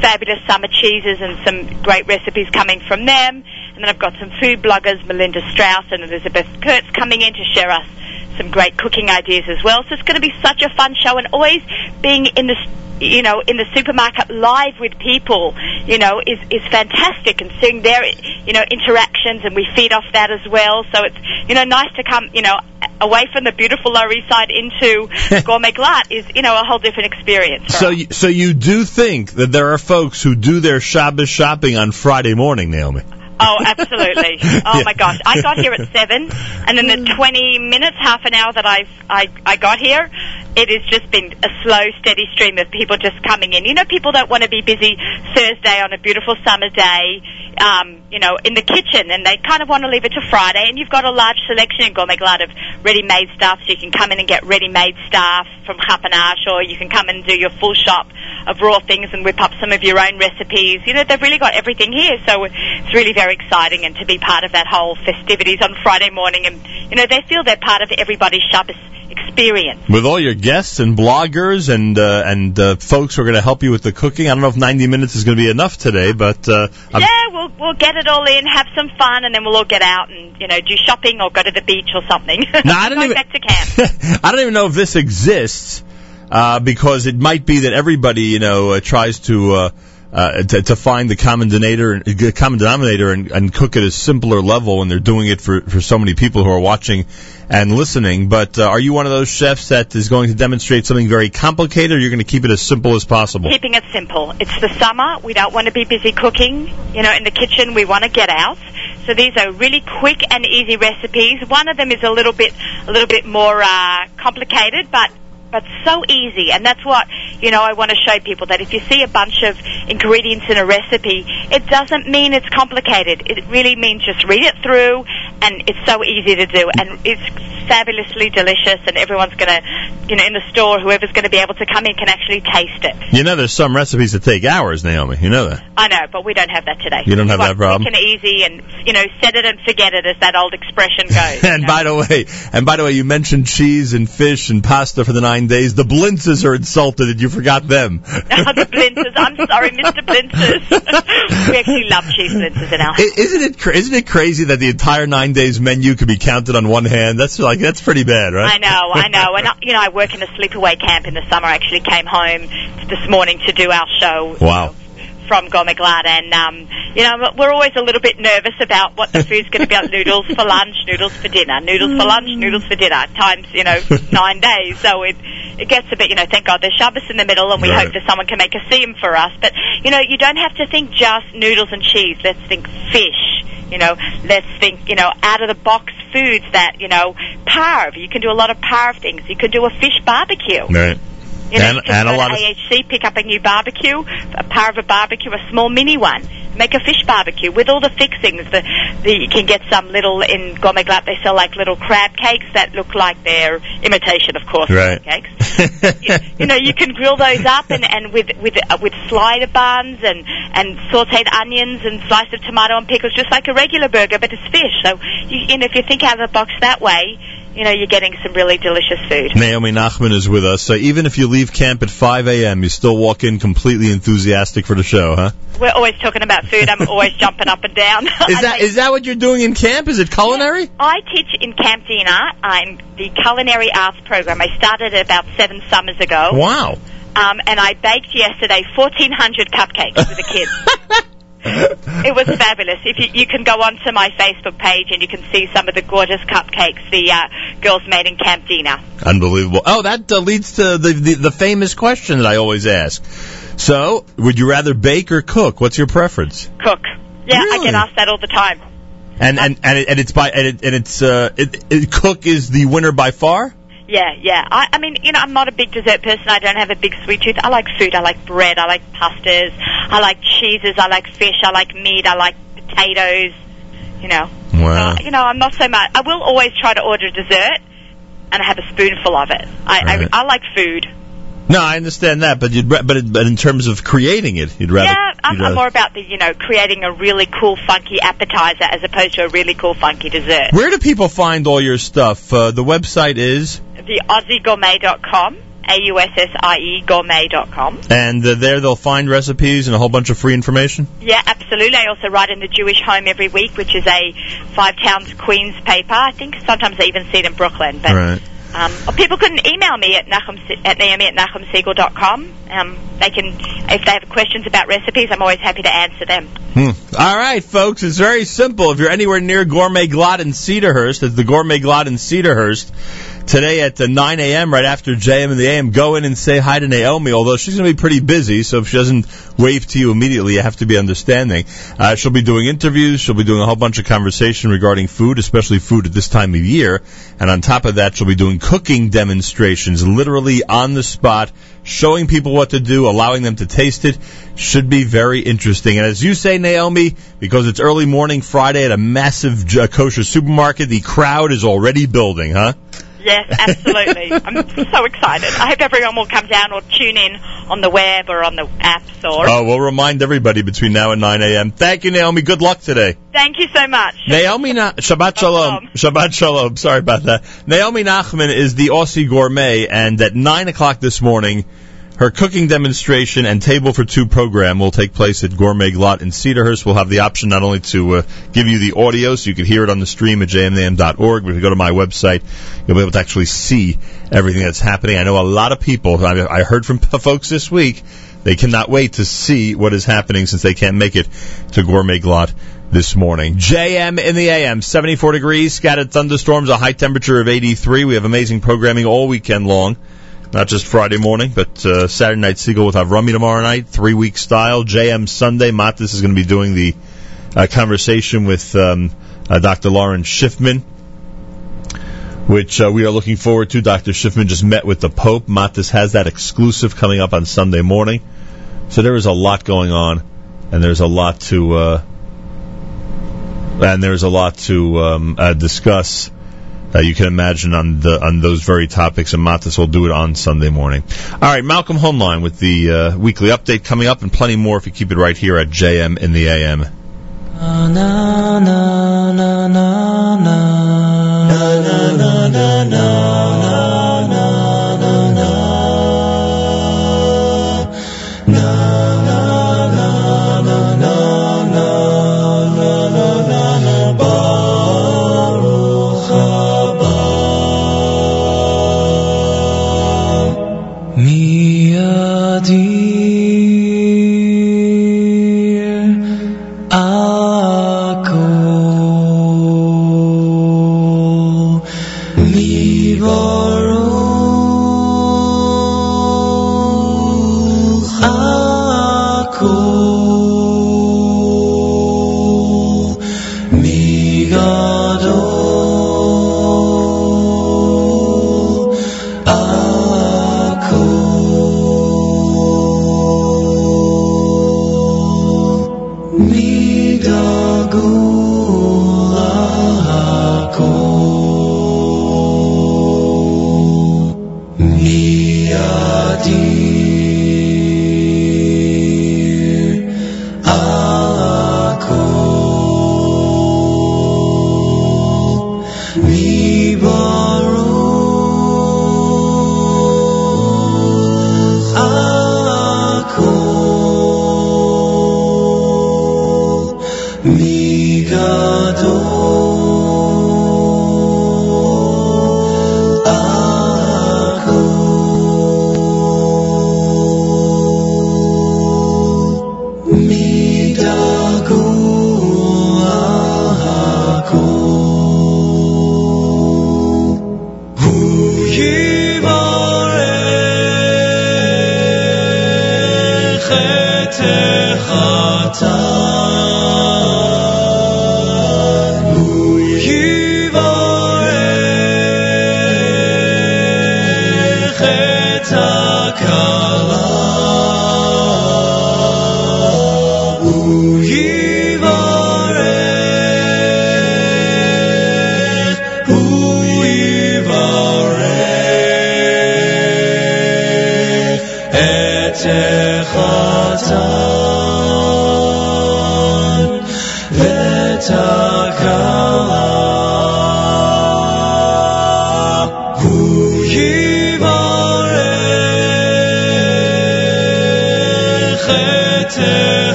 fabulous summer cheeses and some great recipes coming from them. And then I've got some food bloggers, Melinda Strauss and Elizabeth Kurtz coming in to share us some great cooking ideas as well. So it's going to be such a fun show and always being in the you know, in the supermarket live with people, you know, is, is fantastic and seeing their, you know, interactions and we feed off that as well. So it's, you know, nice to come, you know, away from the beautiful Lower East Side into Gourmet Glatt is, you know, a whole different experience. So us. you, so you do think that there are folks who do their Shabbos shopping on Friday morning, Naomi? Oh, absolutely. Oh Yeah. my gosh. I got here at seven and in the 20 minutes, half an hour that I've, I, I got here, it has just been a slow, steady stream of people just coming in. You know, people don't want to be busy Thursday on a beautiful summer day, um, you know, in the kitchen and they kind of want to leave it to Friday and you've got a large selection in Gourmet Glatt of ready-made stuff so you can come in and get ready-made stuff from Hapanash or you can come and do your full shop of raw things and whip up some of your own recipes. You know, they've really got everything here, so it's really very exciting and to be part of that whole festivities on Friday morning and, you know, they feel they're part of everybody's Shabbos experience. With all your guests and bloggers and uh, and uh, folks who are going to help you with the cooking, I don't know if 90 minutes is going to be enough today, but uh, Yeah, we'll we'll get it all in, have some fun, and then we'll all get out and you know do shopping or go to the beach or something. No, I don't even- back to camp. I don't even know if this exists uh, because it might be that everybody, you know, uh, tries to. Uh, uh, to, to find the common denominator, common denominator, and, and cook at a simpler level, when they're doing it for for so many people who are watching and listening. But uh, are you one of those chefs that is going to demonstrate something very complicated, or you're going to keep it as simple as possible? Keeping it simple. It's the summer. We don't want to be busy cooking, you know, in the kitchen. We want to get out. So these are really quick and easy recipes. One of them is a little bit, a little bit more uh, complicated, but but so easy. And that's what you know. I want to show people that if you see a bunch of ingredients in a recipe, it doesn't mean it's complicated. It really means just read it through, and it's so easy to do, and it's fabulously delicious. And everyone's gonna, you know, in the store, whoever's going to be able to come in can actually taste it. You know, there's some recipes that take hours, Naomi. You know that. I know, but we don't have that today. You don't have that problem? Quick and easy, and you know, set it and forget it, as that old expression goes. And by the way, and by the way, you mentioned cheese and fish and pasta for the nine days. The blintzes are insulted that you forgot them. the Blintzes. I'm sorry, Mr. Blintzes. we actually love cheese Blintzes in our house. Isn't it isn't it crazy that the entire nine days menu could be counted on one hand? That's like that's pretty bad, right? I know, I know, and uh, you know, I work in a sleepaway camp in the summer. I actually came home this morning to do our show Wow. From Gourmet and um, you know, we're always a little bit nervous about what the food's going to be. Like noodles for lunch, noodles for dinner, noodles for lunch, noodles for dinner. Times you know nine days, so it it gets a bit. You know, thank God there's Shabbos in the middle, and we Right. hope that someone can make a theme for us. But you know, you don't have to think just noodles and cheese. Let's think fish. You know, let's think, you know, out of the box foods that, you know, parv. You can do a lot of parv things. You could do a fish barbecue. Right. You know, And- can and a lot of- AHC, pick up a new barbecue, a Parva barbecue, a small mini one. Make a fish barbecue with all the fixings. The, the you can get some little in Gourmet Glatt. They sell like little crab cakes that look like they're imitation, of course, Right. crab cakes. you, you know, you can grill those up and, and with with uh, with slider buns and and sautéed onions and slice of tomato and pickles, just like a regular burger, but it's fish. So you, you know, if you think out of the box that way, you know, you're getting some really delicious food. Naomi Nachman is with us. So even if you leave camp at 5 a.m., you still walk in completely enthusiastic for the show, huh? We're always talking about food. I'm always jumping up and down. Is that is that what you're doing in camp? Is it culinary? I teach in Camp Dean Art. I'm the culinary arts program. I started it about seven summers ago. Wow. Um, and I baked yesterday 1,400 cupcakes for the kids. it was fabulous. If you, you can go onto my Facebook page and you can see some of the gorgeous cupcakes the uh, girls made in Camp Dina. Unbelievable. Oh, that uh, leads to the, the the famous question that I always ask. So, would you rather bake or cook? What's your preference? Cook. Yeah, I get asked that all the time. And and and, it, and it's by and, it, and it's uh it, it, cook is the winner by far. Yeah, yeah. I, I mean, you know, I'm not a big dessert person. I don't have a big sweet tooth. I like food. I like bread. I like pastas. I like cheeses. I like fish. I like meat. I like potatoes. You know. Wow. Uh, you know, I'm not so much. I will always try to order a dessert and have a spoonful of it. I, Right. I, I like food. No, I understand that, but but it, but in terms of creating it, you'd rather. yeah, I'm, you'd I'm more about the, you know, creating a really cool, funky appetizer as opposed to a really cool, funky dessert. Where do people find all your stuff? Uh, the website is, The AussieGourmet.com, A-U-S-S-I-E E gourmet.com. and uh, there they'll find recipes and a whole bunch of free information. Yeah, absolutely. I also write in the Jewish Home every week, which is a Five Towns Queens paper. I think sometimes I even see it in Brooklyn. But Right. Um, or people can email me at Nachum, at Naomi at NachumSegal.com. Um, they can, if they have questions about recipes, I'm always happy to answer them. Hmm. All right, folks, it's very simple. If you're anywhere near Gourmet Glatt in Cedarhurst, it's the Gourmet Glatt in Cedarhurst. Today at the 9 a.m., right after JM and the AM, go in and say hi to Naomi, although she's going to be pretty busy, so if she doesn't wave to you immediately, you have to be understanding. Uh, she'll be doing interviews, she'll be doing a whole bunch of conversation regarding food, especially food at this time of year, and on top of that, she'll be doing cooking demonstrations, literally on the spot, showing people what to do, allowing them to taste it. Should be very interesting. And as you say, Naomi, because it's early morning Friday at a massive kosher supermarket, the crowd is already building, huh? Yes, absolutely. I'm so excited. I hope everyone will come down or tune in on the web or on the apps or. Oh, we'll remind everybody between now and 9 a.m. Thank you, Naomi. Good luck today. Thank you so much. Naomi, Na- Shabbat Shalom. Shabbat Shalom. Sorry about that. Naomi Nachman is the Aussie gourmet, and at 9 o'clock this morning, her cooking demonstration and table for two program will take place at Gourmet Glatt in Cedarhurst. We'll have the option not only to uh, give you the audio so you can hear it on the stream at jmnam.org, but if you go to my website, you'll be able to actually see everything that's happening. I know a lot of people, I, I heard from folks this week, they cannot wait to see what is happening since they can't make it to Gourmet Glatt this morning. JM in the AM, 74 degrees, scattered thunderstorms, a high temperature of 83. We have amazing programming all weekend long. Not just Friday morning, but uh, Saturday night Segal will have Rummy tomorrow night, three week style. JM Sunday, Matis is going to be doing the uh, conversation with um, uh, Dr. Lawrence Schiffman, which uh, we are looking forward to. Dr. Schiffman just met with the Pope. Matis has that exclusive coming up on Sunday morning. So there is a lot going on, and there's a lot to uh, and there's a lot to um, uh, discuss uh, you can imagine on the on those very topics, and Matas will do it on Sunday morning. All right, Malcolm Hoenlein with the uh, weekly update coming up, and plenty more if you keep it right here at JM in the AM. Na, na, na,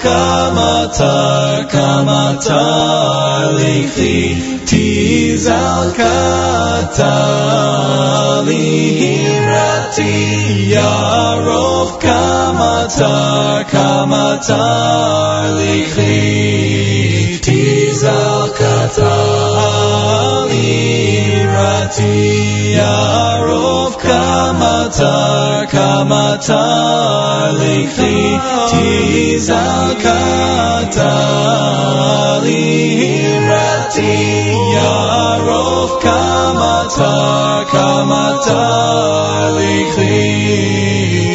Kamata, kamata, lechi, tease al Tali Hirati Yarov Kamatar Kamatar Likhi Tizal Katar. Tiarov kamata kamata likhi tizakata lihirati Yarov kamata kamatar likhi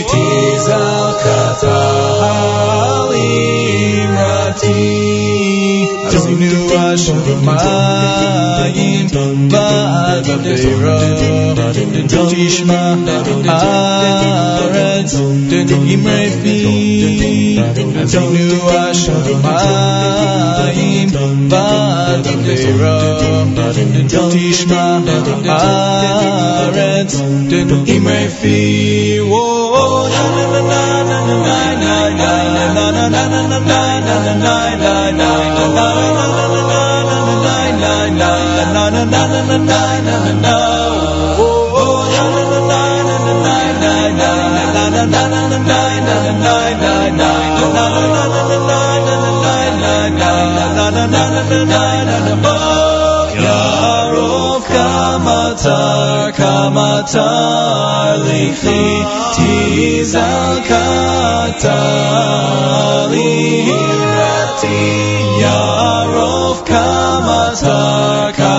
tizakata lihirati Tonu Hashem Avera, Tishma Haaretz, Imre na na na na na na na na na na na na na na na na na na na na na. Oh na na na na na na na na na na na na na na na na na na. Oh na na na na na na na na na na na na na na na na. Yarov kamatar kamatar lichi tizalkatali rati yarov kamatar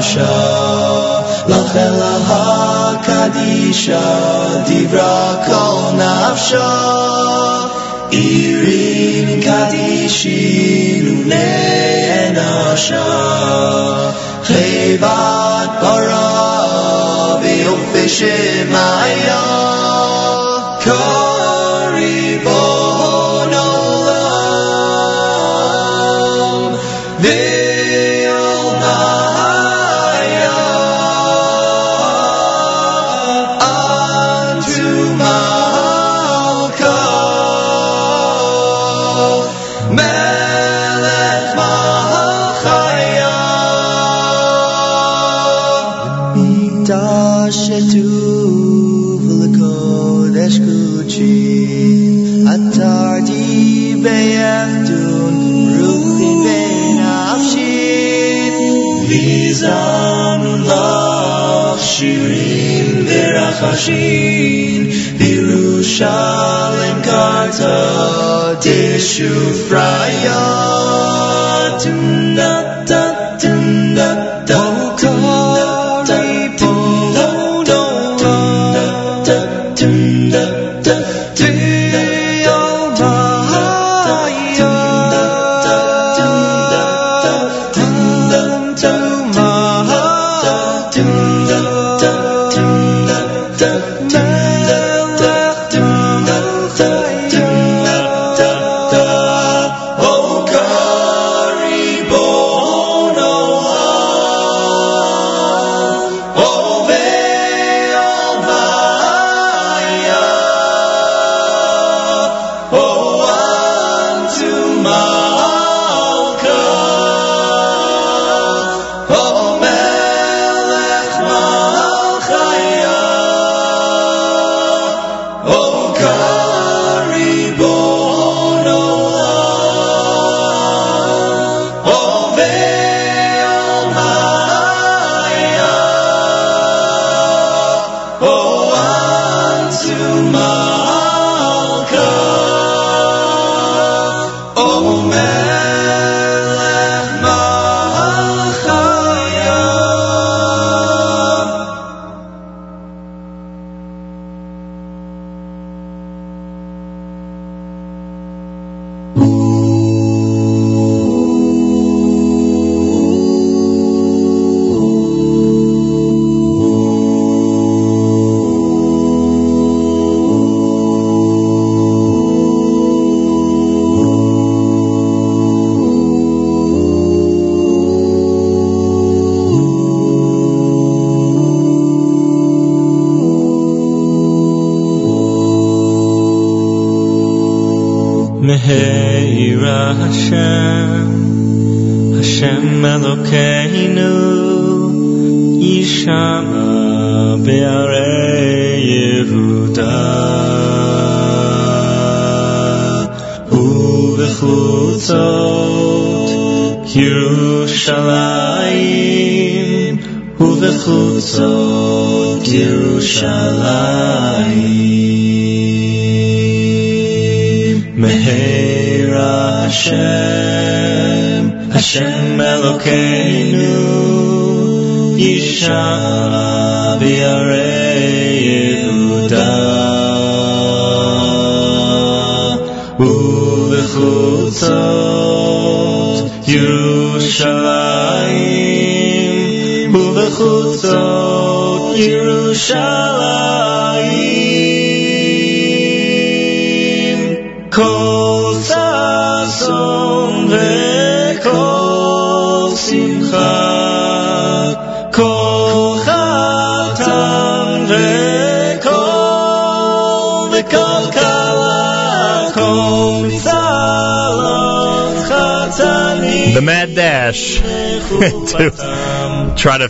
Shah, Lachela HaKadisha, Divra Kol Nafsha, Irin Kadishi, Lune Enasha, Chevat Bara, Beofe Shemaya,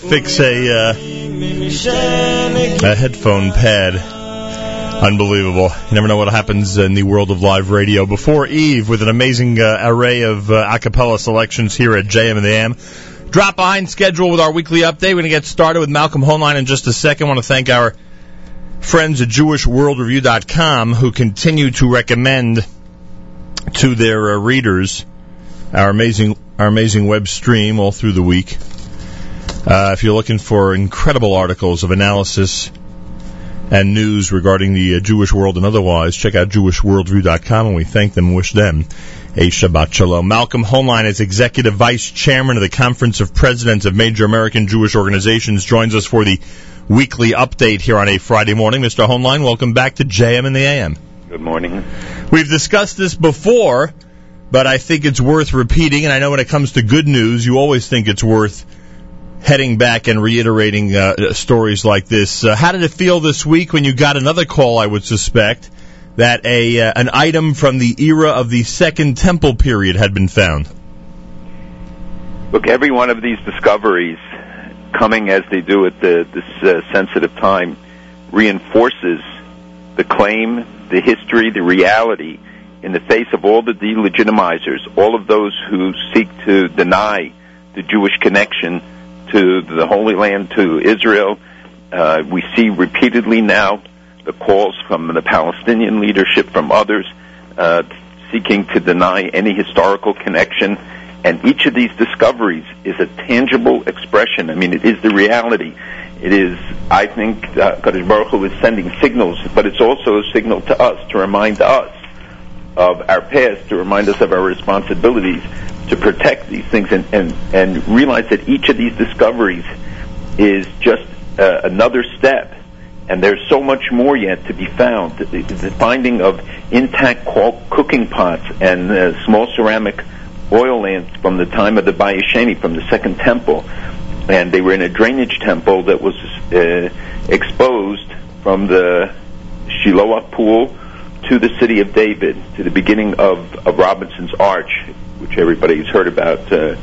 fix a uh, a headphone pad. Unbelievable. You never know what happens in the world of live radio. Before Eve, with an amazing uh, array of uh, a cappella selections here at JM and the AM. Drop behind schedule with our weekly update. We're going to get started with Malcolm Hoenlein in just a second. I want to thank our friends at JewishWorldReview.com who continue to recommend to their uh, readers our amazing our amazing web stream all through the week. Uh, if you're looking for incredible articles of analysis and news regarding the uh, Jewish world and otherwise, check out JewishWorldView.com and we thank them and wish them a Shabbat Shalom. Malcolm Hoenlein is Executive Vice Chairman of the Conference of Presidents of Major American Jewish Organizations, joins us for the weekly update here on a Friday morning. Mr. Hoenlein, welcome back to JM and the AM. Good morning. We've discussed this before, but I think it's worth repeating, and I know when it comes to good news, you always think it's worth heading back and reiterating uh, stories like this. Uh, how did it feel this week when you got another call, I would suspect, that a uh, an item from the era of the Second Temple period had been found? Look, every one of these discoveries, coming as they do at the, this uh, sensitive time, reinforces the claim, the history, the reality in the face of all the delegitimizers, all of those who seek to deny the Jewish connection to the Holy Land, to Israel. Uh, we see repeatedly now the calls from the Palestinian leadership, from others, uh, seeking to deny any historical connection. And each of these discoveries is a tangible expression. I mean, it is the reality. It is, I think, uh, Baruch Hu is sending signals, but it's also a signal to us to remind us of our past, to remind us of our responsibilities to protect these things and, and, and realize that each of these discoveries is just uh, another step. And there's so much more yet to be found. The, the finding of intact cooking pots and uh, small ceramic oil lamps from the time of the Bayesheni, from the Second Temple. And they were in a drainage temple that was uh, exposed from the Shiloah pool to the city of David, to the beginning of, of Robinson's Arch, which everybody's heard about uh,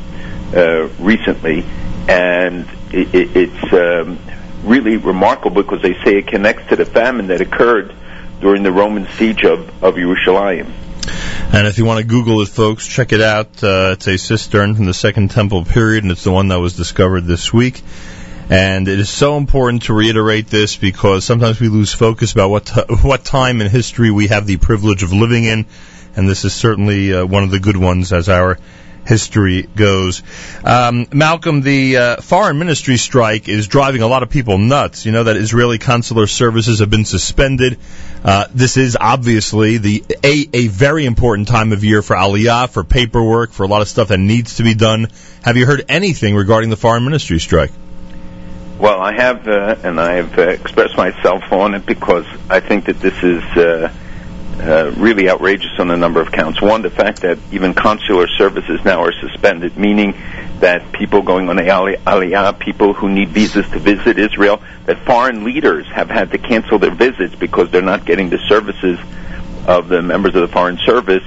uh, recently, and it, it, it's um, really remarkable because they say it connects to the famine that occurred during the Roman siege of, of Yerushalayim. And if you want to Google it, folks, check it out. Uh, it's a cistern from the Second Temple period, and it's the one that was discovered this week. And it is so important to reiterate this because sometimes we lose focus about what t- what time in history we have the privilege of living in, and this is certainly uh, one of the good ones as our history goes. Um, Malcolm, the uh, foreign ministry strike is driving a lot of people nuts. You know that Israeli consular services have been suspended. Uh, this is obviously the a, a very important time of year for Aliyah, for paperwork, for a lot of stuff that needs to be done. Have you heard anything regarding the foreign ministry strike? Well, I have, uh, and I have uh, expressed myself on it because I think that this is uh, really outrageous on a number of counts. One, the fact that even consular services now are suspended, meaning that people going on the Aliyah, people who need visas to visit Israel, that foreign leaders have had to cancel their visits because they're not getting the services of the members of the foreign service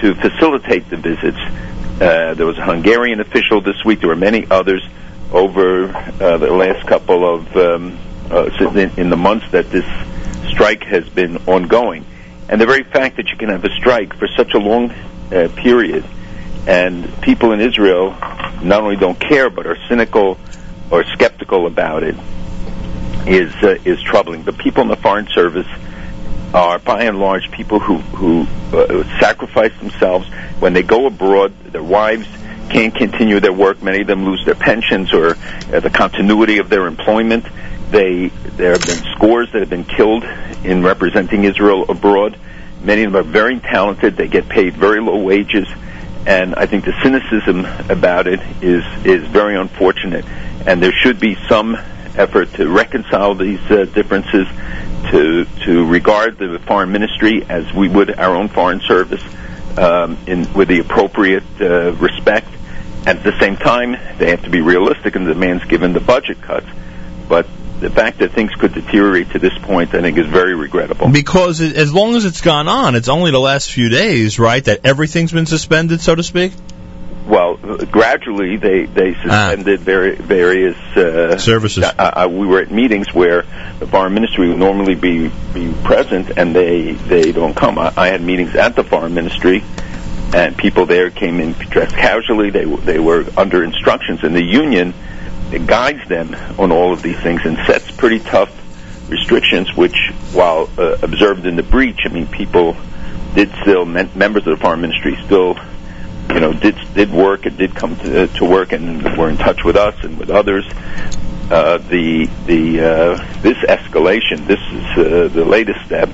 to facilitate the visits. Uh, there was a Hungarian official this week. There were many others over uh, the last couple of um, uh, in, in the months that this strike has been ongoing. And the very fact that you can have a strike for such a long uh, period, and people in Israel not only don't care but are cynical or skeptical about it, is uh, is troubling. The people in the foreign service are by and large people who who uh, sacrifice themselves when they go abroad. Their wives can't continue their work. Many of them lose their pensions or uh, the continuity of their employment. They there have been scores that have been killed in representing Israel abroad. Many of them are very talented. They get paid very low wages, and I think the cynicism about it is is very unfortunate. And there should be some effort to reconcile these uh, differences, to to regard the foreign ministry as we would our own foreign service, um, in with the appropriate uh, respect. At the same time, they have to be realistic in the demands given the budget cuts. But the fact that things could deteriorate to this point, I think, is very regrettable. Because it, as long as it's gone on, it's only the last few days, right, that everything's been suspended, so to speak? Well, gradually they they suspended vari- various uh, services. Uh, uh, we were at meetings where the foreign ministry would normally be be present, and they they don't come. I, I had meetings at the foreign ministry, and people there came in dressed casually. They they were under instructions, and the union guides them on all of these things and sets pretty tough restrictions, which, while uh, observed in the breach, I mean, people did still mem- members of the foreign ministry still you know, did did work and did come to, to work and were in touch with us and with others. Uh, the the uh, this escalation, this is uh, the latest step,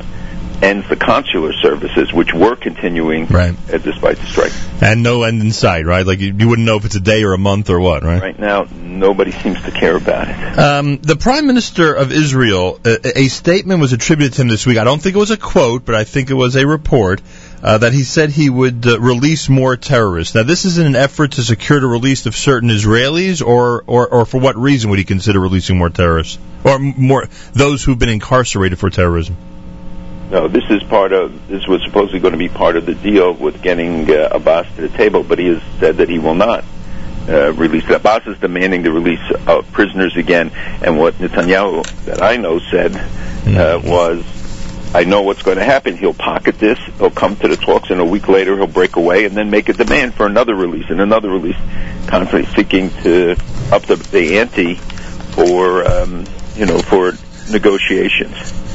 ends the consular services, which were continuing right. uh, despite the strike. And no end in sight, right? Like you, you wouldn't know if it's a day or a month or what, right? Right now, nobody seems to care about it. Um, the Prime Minister of Israel, a, a statement was attributed to him this week. I don't think it was a quote, but I think it was a report uh, that he said he would uh, release more terrorists. Now, this is in an effort to secure the release of certain Israelis, or, or, or for what reason would he consider releasing more terrorists, or more those who've been incarcerated for terrorism? No, this is part of. This was supposedly going to be part of the deal with getting uh, Abbas to the table, but he has said that he will not uh, release. Abbas is demanding the release of prisoners again, and what Netanyahu, that I know, said uh, was I know what's going to happen. He'll pocket this. He'll come to the talks, and a week later he'll break away and then make a demand for another release and another release, constantly seeking to up the, the ante for um, you know for negotiations.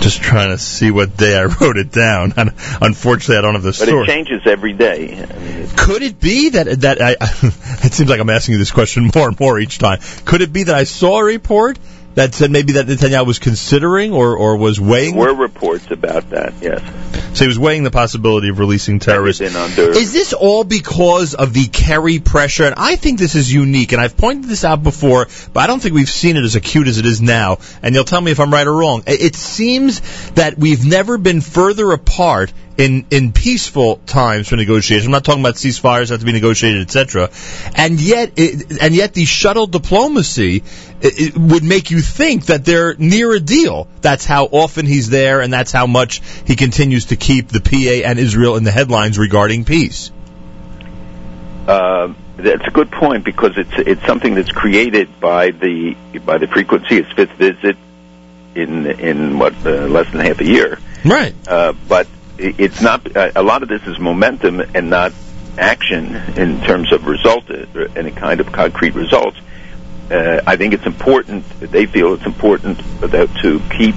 Just trying to see what day I wrote it down. Unfortunately, I don't have the But source. it changes every day. I mean, Could it be that that I? it seems like I'm asking you this question more and more each time. Could it be that I saw a report that said maybe that Netanyahu was considering or or was weighing? there were reports about that. Yes, So he was weighing the possibility of releasing terrorists. been under. Is this all because of the Kerry pressure? And I think this is unique, and I've pointed this out before, but I don't think we've seen it as acute as it is now. And you'll tell me if I'm right or wrong. It seems that we've never been further apart in, in peaceful times for negotiation. I'm not talking about ceasefires have to be negotiated, etc. And yet, it, and yet the shuttle diplomacy it, it would make you think that they're near a deal. That's how often he's there, and that's how much he continues to keep the PA and Israel in the headlines regarding peace. Uh, that's a good point because it's it's something that's created by the by the frequency. His fifth visit in in what uh, less than half a year. Right. Uh, but it's not. Uh, a lot of this is momentum and not action in terms of result, uh, any kind of concrete results. Uh, I think it's important. They feel it's important that to keep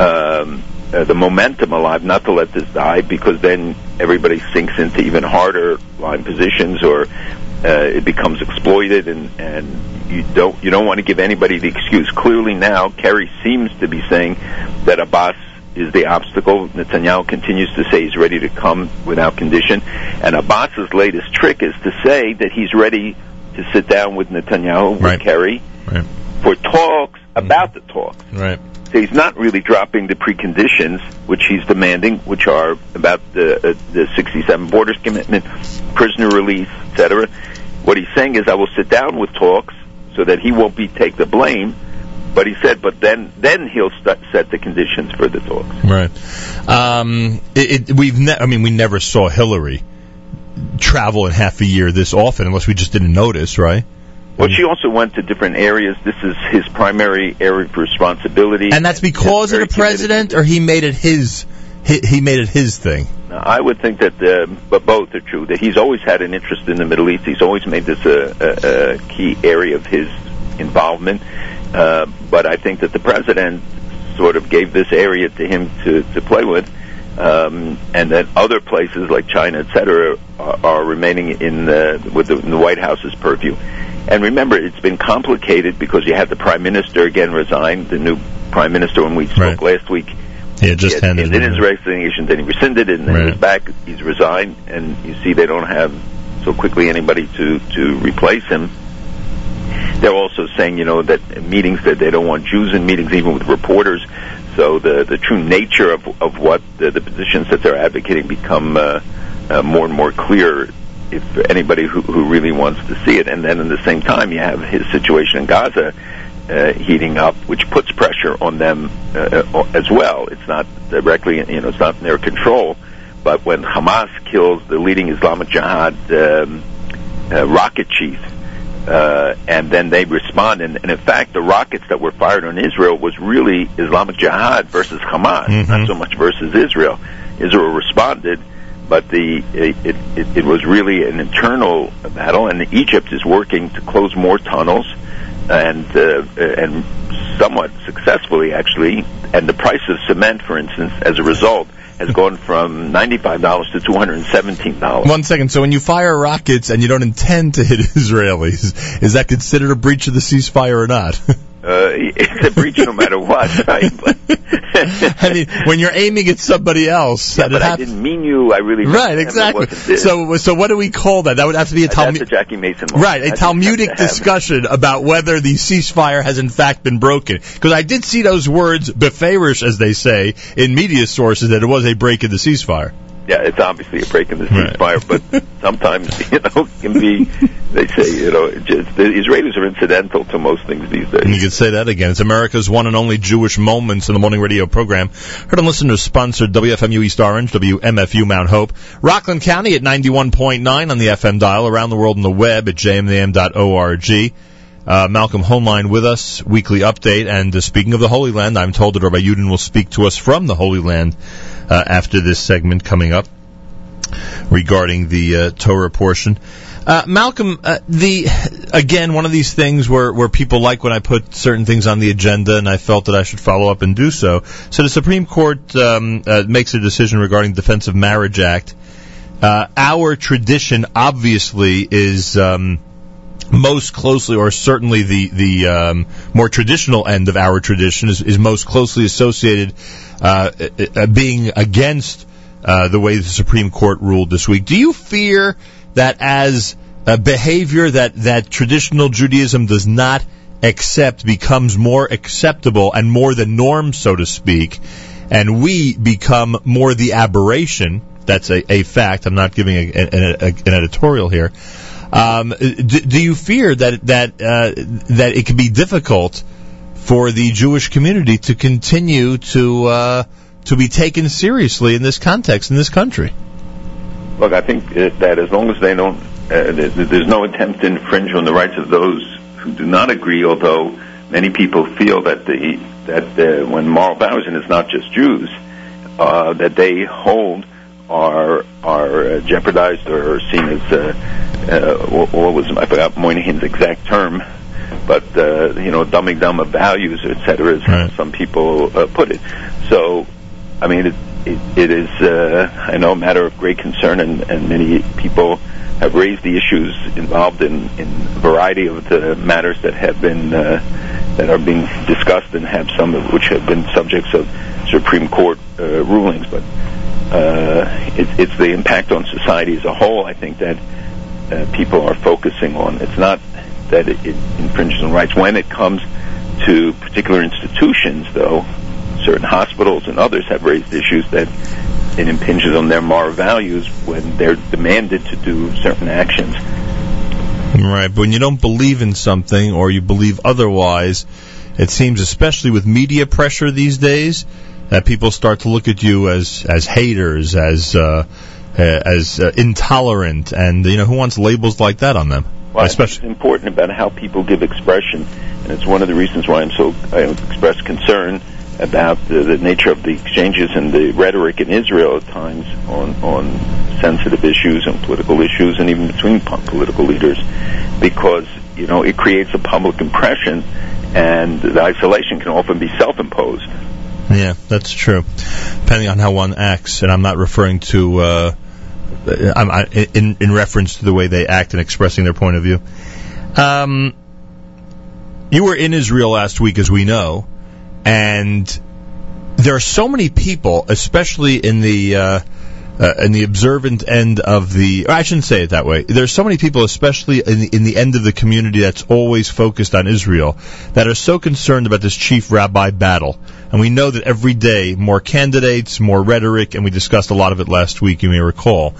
um, uh, the momentum alive, not to let this die, because then everybody sinks into even harder line positions, or uh, it becomes exploited, and and you don't you don't want to give anybody the excuse. Clearly now, Kerry seems to be saying that Abbas is the obstacle. Netanyahu continues to say he's ready to come without condition, and Abbas's latest trick is to say that he's ready to sit down with Netanyahu, with Kerry, Right. for talks about the talks. Right. So he's not really dropping the preconditions which he's demanding, which are about the uh, the 67 borders commitment, prisoner release, etc. What he's saying is, I will sit down with talks so that he won't be take the blame. But he said, but then then he'll st- set the conditions for the talks. Right. Um, it, it, we've ne- I mean, we never saw Hillary travel in half a year this often, unless we just didn't notice, right? Well, she also went to different areas. This is his primary area of responsibility. And that's because of the president, or he made it his he, he made it his thing. I would think that, uh, but both are true. That he's always had an interest in the Middle East. He's always made this a, a, a key area of his involvement. Uh, but I think that the president sort of gave this area to him to, to play with, um, and that other places like China, et cetera, are, are remaining in the, with the, in the White House's purview. And remember, it's been complicated because you had the prime minister again resign, the new prime minister when we spoke last week. Yeah, just he had, handed he did his resignation, then he rescinded it, and then Right. he's back. He's resigned, and you see they don't have so quickly anybody to to replace him. They're also saying, you know, that meetings that they don't want Jews in meetings, even with reporters. So the the true nature of of what the, the positions that they're advocating become uh, uh, more and more clear. If anybody who who really wants to see it, and then at the same time, you have his situation in Gaza uh, heating up, which puts pressure on them uh, uh, as well. It's not directly, you know, it's not in their control. But when Hamas kills the leading Islamic Jihad um, uh, rocket chief, uh, and then they respond, and, and in fact, the rockets that were fired on Israel was really Islamic Jihad versus Hamas, not so much versus Israel. Israel responded, but the it, it, it was really an internal battle, and Egypt is working to close more tunnels and uh, and somewhat successfully actually. And the price of cement, for instance, as a result, has gone from ninety-five dollars to two hundred and seventeen dollars. One second. So when you fire rockets and you don't intend to hit Israelis, is that considered a breach of the ceasefire or not? Uh, it's a breach no matter what, right? But, I mean, when you're aiming at somebody else, yeah, but I didn't mean you. I really right, exactly. So, so what do we call that? That would have to be a That's Talmud. a Jackie Mason. Right, a Talmudic discussion about whether the ceasefire has in fact been broken. Because I did see those words befarish, as they say, in media sources that it was a break in the ceasefire. Yeah, it's obviously a break in the ceasefire, but sometimes you know it can be. They say you know just the Israelis are incidental to most things these days. And you could say that again. It's America's one and only Jewish Moments in the Morning Radio program. Heard on listeners sponsored WFMU East Orange, WMFU Mount Hope, Rockland County at 91.9 on the FM dial, around the world on the web at jmam.org. Uh, Malcolm Hoenlein with us, weekly update. And uh, speaking of the Holy Land, I'm told that Rabbi Yudin will speak to us from the Holy Land uh, after this segment coming up regarding the uh, Torah portion. Uh, Malcolm, uh, the again one of these things where where people like when I put certain things on the agenda, and I felt that I should follow up and do so. So the Supreme Court um, makes a decision regarding the Defense of Marriage Act. Uh, our tradition, obviously, is. Um, most closely, or certainly the the um, more traditional end of our tradition, is, is most closely associated uh, uh, being against uh, the way the Supreme Court ruled this week. Do you fear that as a behavior that that traditional Judaism does not accept becomes more acceptable and more the norm, so to speak, and we become more the aberration? That's a, a fact. I'm not giving a, a, an editorial here. Um, do, do you fear that that uh, that it could be difficult for the Jewish community to continue to uh, to be taken seriously in this context in this country? Look, I think that as long as they don't, uh, th- there's no attempt to infringe on the rights of those who do not agree. Although many people feel that the that uh, when moral values, and it's not just Jews, uh, that they hold are are uh, jeopardized or seen as uh, uh, what, was I forgot Moynihan's exact term, but uh, you know dumbing down of values, etc. As how some people uh, put it. So, I mean, it it, it is uh, I know a matter of great concern, and, and many people have raised the issues involved in in a variety of the matters that have been uh, that are being discussed, and have some of which have been subjects of Supreme Court uh, rulings, but uh, it, it's the impact on society as a whole. I think that uh, people are focusing on. It's not that it, it infringes on rights. When it comes to particular institutions, though, certain hospitals and others have raised issues that it impinges on their moral values when they're demanded to do certain actions. Right, but when you don't believe in something or you believe otherwise, it seems, especially with media pressure these days, that people start to look at you as as haters, as uh, as uh, intolerant, and you know who wants labels like that on them? Well, Especially it's important about how people give expression, and it's one of the reasons why I'm so I express concern about the, the nature of the exchanges and the rhetoric in Israel at times on on sensitive issues and political issues, and even between political leaders, because you know it creates a public impression, and the isolation can often be self-imposed. Yeah, that's true. Depending on how one acts, and I'm not referring to uh, I, in in reference to the way they act and expressing their point of view. Um, you were in Israel last week, as we know, and there are so many people, especially in the uh, uh, in the observant end of the. I shouldn't say it that way. There's so many people, especially in the, in the end of the community, that's always focused on Israel, that are so concerned about this chief rabbi battle. And we know that every day more candidates, more rhetoric, and we discussed a lot of it last week. You may recall.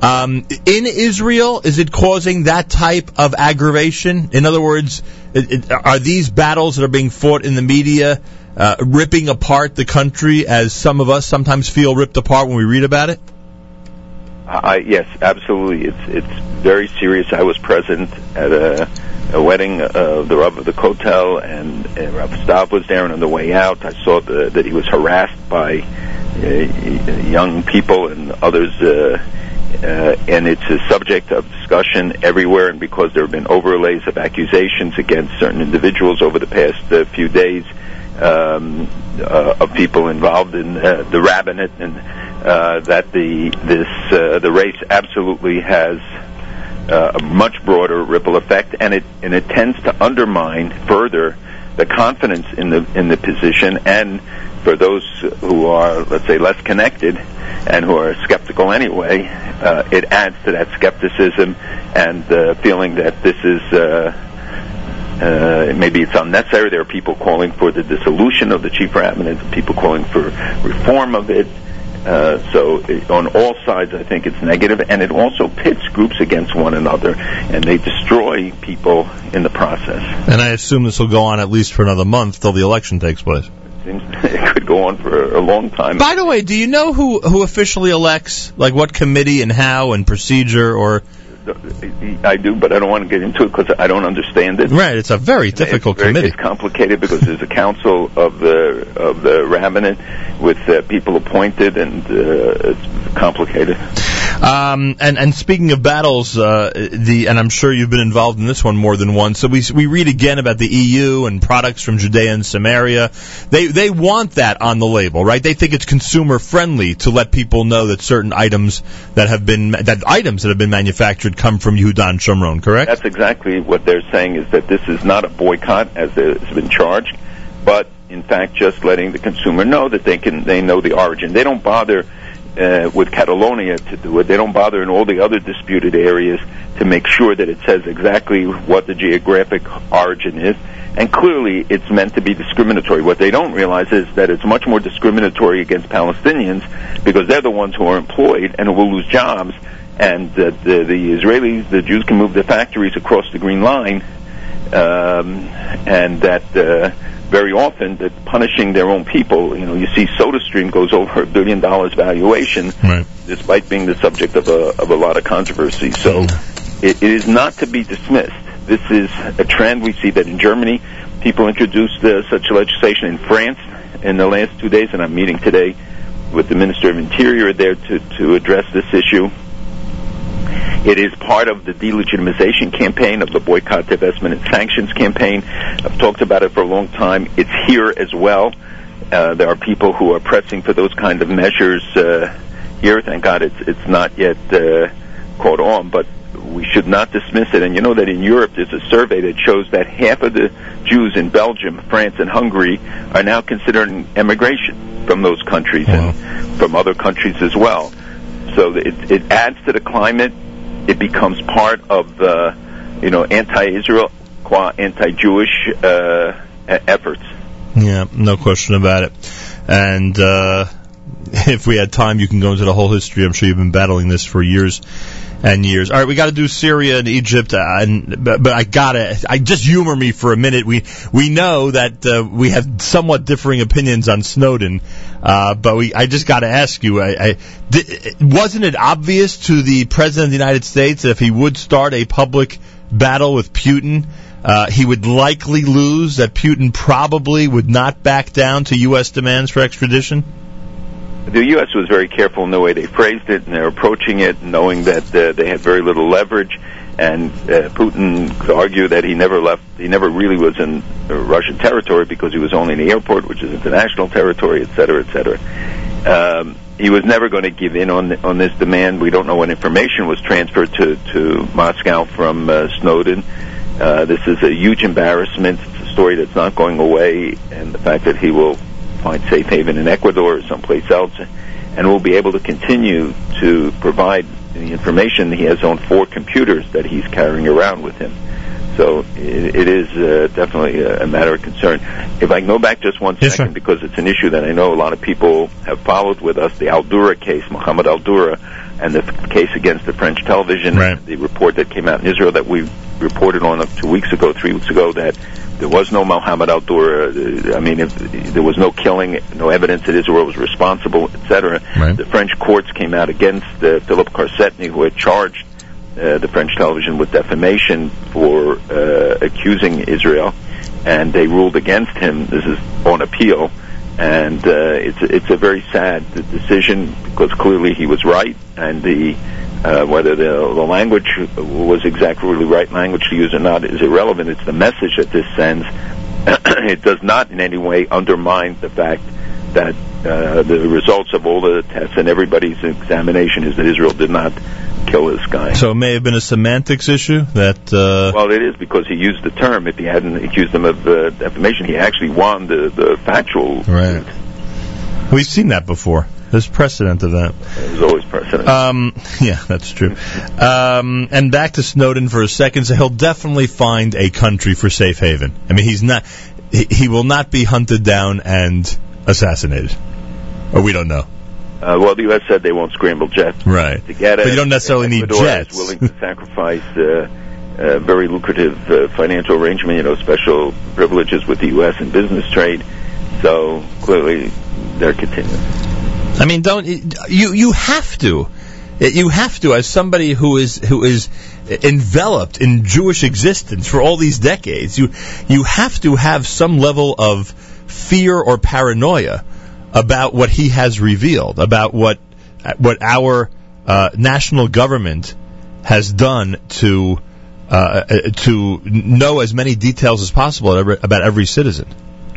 Um, in Israel, is it causing that type of aggravation? In other words, it, it, are these battles that are being fought in the media? Uh, ripping apart the country as some of us sometimes feel ripped apart when we read about it? I, yes, absolutely. It's it's very serious. I was present at a, a wedding of the Rav of the Kotel, and, and Rav Stav was there. And on the way out, I saw the, that he was harassed by uh, young people and others. Uh, uh, and it's a subject of discussion everywhere. And because there have been overlays of accusations against certain individuals over the past uh, few days, um, uh, of people involved in uh, the rabbinate, and uh, that the this uh, the race absolutely has uh, a much broader ripple effect, and it and it tends to undermine further the confidence in the in the position, and for those who are let's say less connected and who are skeptical anyway, uh, it adds to that skepticism and the feeling that this is. Uh, uh, maybe it's unnecessary. There are people calling for the dissolution of the chief rabbinate, people calling for reform of it. Uh, so it, on all sides, I think it's negative, and it also pits groups against one another, and they destroy people in the process. And I assume this will go on at least for another month till the election takes place. It seems it could go on for a long time. By the way, do you know who who officially elects, like what committee and how and procedure, or I do, but I don't want to get into it because I don't understand it. Right, it's a very difficult it's very, committee. It's complicated because there's a council of the of the rabbinate with uh, people appointed, and uh, it's complicated. Um, and and speaking of battles, uh, the and I'm sure you've been involved in this one more than once. So we we read again about the EU and products from Judea and Samaria. They they want that on the label, right? They think it's consumer friendly to let people know that certain items that have been that items that have been manufactured come from Yehuda and Shomron, correct? That's exactly what they're saying. Is that this is not a boycott as it's been charged, but in fact just letting the consumer know that they can they know the origin. They don't bother uh, with Catalonia to do it. They don't bother in all the other disputed areas to make sure that it says exactly what the geographic origin is. And clearly, it's meant to be discriminatory. What they don't realize is that it's much more discriminatory against Palestinians because they're the ones who are employed and who will lose jobs. And uh, the, the Israelis, the Jews can move their factories across the Green Line, um, and that uh, very often that punishing their own people. You know, you see SodaStream goes over a billion dollars valuation, right. despite being the subject of a of a lot of controversy. So it, it is not to be dismissed. This is a trend we see that in Germany, people introduced uh, such legislation in France in the last two days, and I'm meeting today with the Minister of Interior there to to address this issue. It is part of the delegitimization campaign of the boycott, divestment, and sanctions campaign. I've talked about it for a long time. It's here as well. Uh, there are people who are pressing for those kind of measures uh, here. Thank God it's it's not yet uh, caught on, but we should not dismiss it. And you know that in Europe there's a survey that shows that half of the Jews in Belgium, France, and Hungary are now considering emigration from those countries Wow. and from other countries as well. So it, it adds to the climate. It becomes part of the, you know, anti-Israel, anti-Jewish uh, efforts. Yeah, no question about it. And uh, if we had time, you can go into the whole history. I'm sure you've been battling this for years and years. All right, we got to do Syria and Egypt, uh, and but, but I gotta, I just humor me for a minute. We we know that uh, we have somewhat differing opinions on Snowden, uh, but we I just got to ask you, I, I di- wasn't it obvious to the president of the United States that if he would start a public battle with Putin? Uh, he would likely lose. That Putin probably would not back down to U.S. demands for extradition. The U.S. was very careful in the way they phrased it, and they're approaching it knowing that uh, they had very little leverage. And uh, Putin could argue that he never left, he never really was in uh, Russian territory because he was only in the airport, which is international territory, et cetera, et cetera. Um, he was never going to give in on on this demand. We don't know what information was transferred to to Moscow from uh, Snowden. Uh, this is a huge embarrassment. It's a story that's not going away, and the fact that he will find safe haven in Ecuador or someplace else, and will be able to continue to provide the information. He has on four computers that he's carrying around with him. So it, it is uh, definitely a, a matter of concern. If I can go back just one Yes, second, because it's an issue that I know a lot of people have followed with us, the Al-Dura case, Mohammed Al-Dura, and the f- case against the French television, the report that came out in Israel that we reported on two weeks ago, three weeks ago, that there was no Mohammed Al-Dura. uh, I mean, if, there was no killing, no evidence that Israel was responsible, etc. The French courts came out against uh, Philip Karsenty, who had charged uh, the French television with defamation for uh, accusing Israel, and they ruled against him. This is on appeal, and uh, it's it's a very sad decision because clearly he was right, and the uh, whether the, the language was exactly the right language to use or not is irrelevant. It's the message that this sends. it does not in any way undermine the fact that uh, the results of all the tests and everybody's examination is that Israel did not kill this guy. So it may have been a semantics issue that. Uh, Well, it is because he used the term. If he hadn't accused him of uh, defamation, he actually won the, the factual. Right. We've seen that before. There's precedent of that. There's always precedent. Um, yeah, that's true. Um, and back to Snowden for a second. So he'll definitely find a country for safe haven. I mean, he's not. He, he will not be hunted down and assassinated, or we don't know. Uh, well, the U.S. said they won't scramble jets Right. to get it. But you don't necessarily need jets. Is willing to sacrifice uh, a very lucrative uh, financial arrangement, you know, special privileges with the U.S. in business trade. So clearly, they're continuing. I mean, don't you? You have to. You have to, as somebody who is who is enveloped in Jewish existence for all these decades. You you have to have some level of fear or paranoia about what he has revealed, about what what our uh, national government has done to uh, to know as many details as possible about every citizen.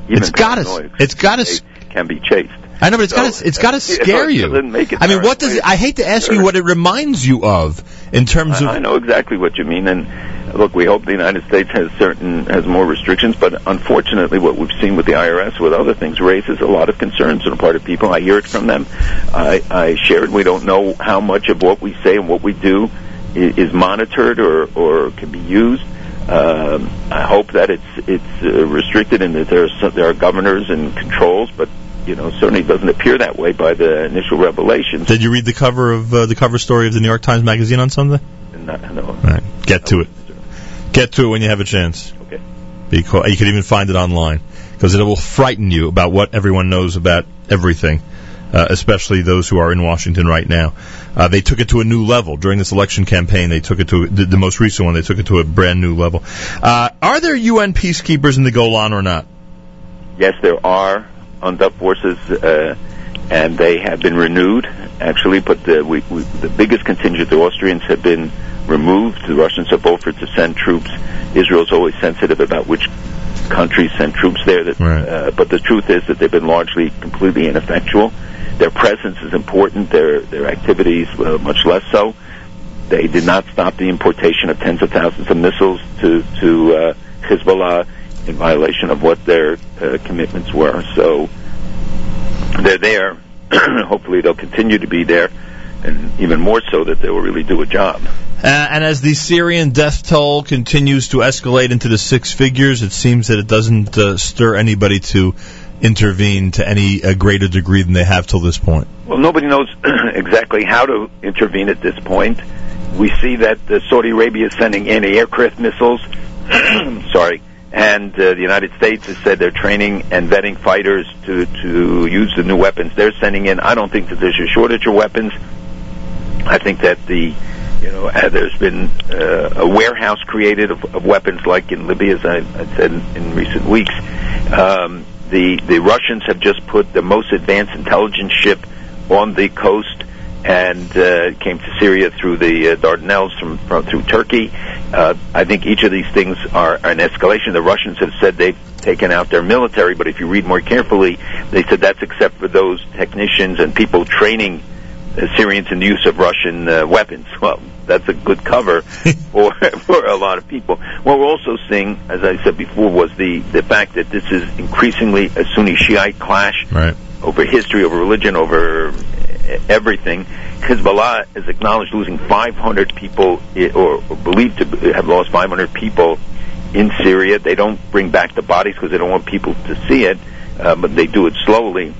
Even it's got to. It's got to. Can be chased. I know, but it's So, got to. It's got to scare you. it I mean, what does it? I hate to ask you what it reminds you of in terms of. I, I know exactly what you mean, and look, we hope the United States has certain has more restrictions, but unfortunately, what we've seen with the IRS, with other things, raises a lot of concerns on the part of people. I hear it from them. I, I share it. We don't know how much of what we say and what we do is, is monitored or or can be used. Um, I hope that it's it's uh, restricted and that there are some, there are governors and controls, but you know certainly doesn't appear that way by the initial revelations. Did you read the cover of uh, the cover story of the New York Times Magazine on Sunday? No, no. All right, get to it. Get to it when you have a chance. Okay. Because you can even find it online because it will frighten you about what everyone knows about everything, uh, especially those who are in Washington right now. Uh, they took it to a new level during this election campaign. They took it to the, the most recent one. They took it to a brand new level. Uh, are there UN peacekeepers in the Golan or not? Yes, there are UNDOF forces, uh, and they have been renewed, actually, but the, we, we, the biggest contingent, the Austrians, have been removed. The Russians have offered to send troops. Israel's always sensitive about which countries send troops there, that, uh, but the truth is that they've been largely completely ineffectual. Their presence is important, their, their activities uh, much less so. They did not stop the importation of tens of thousands of missiles to, to uh, Hezbollah in violation of what their uh, commitments were. So they're there. Hopefully, they'll continue to be there, and even more so that they will really do a job. Uh, and as the Syrian death toll continues to escalate into the six figures, it seems that it doesn't uh, stir anybody to intervene to any uh, greater degree than they have till this point. Well, nobody knows exactly how to intervene at this point. We see that uh, Saudi Arabia is sending anti-aircraft missiles. sorry. And uh, the United States has said they're training and vetting fighters to, to use the new weapons they're sending in. I don't think that there's a shortage of weapons. I think that the, you know, uh, there's been uh, a warehouse created of, of weapons like in Libya, as I, I said in, in recent weeks. Um, the the Russians have just put the most advanced intelligence ship on the coast, and uh, came to Syria through the uh, Dardanelles from, from through Turkey. Uh, I think each of these things are an escalation. The Russians have said they've taken out their military, but if you read more carefully, they said that's except for those technicians and people training uh, Syrians in the use of Russian uh, weapons. Well, that's a good cover for for a lot of people. What we're also seeing, as I said before, was the the fact that this is increasingly a Sunni Shiite clash Right. over history, over religion, over everything. Hezbollah is acknowledged losing 500 people, or or believed to have lost 500 people in Syria. They don't bring back the bodies because they don't want people to see it, uh, but they do it slowly.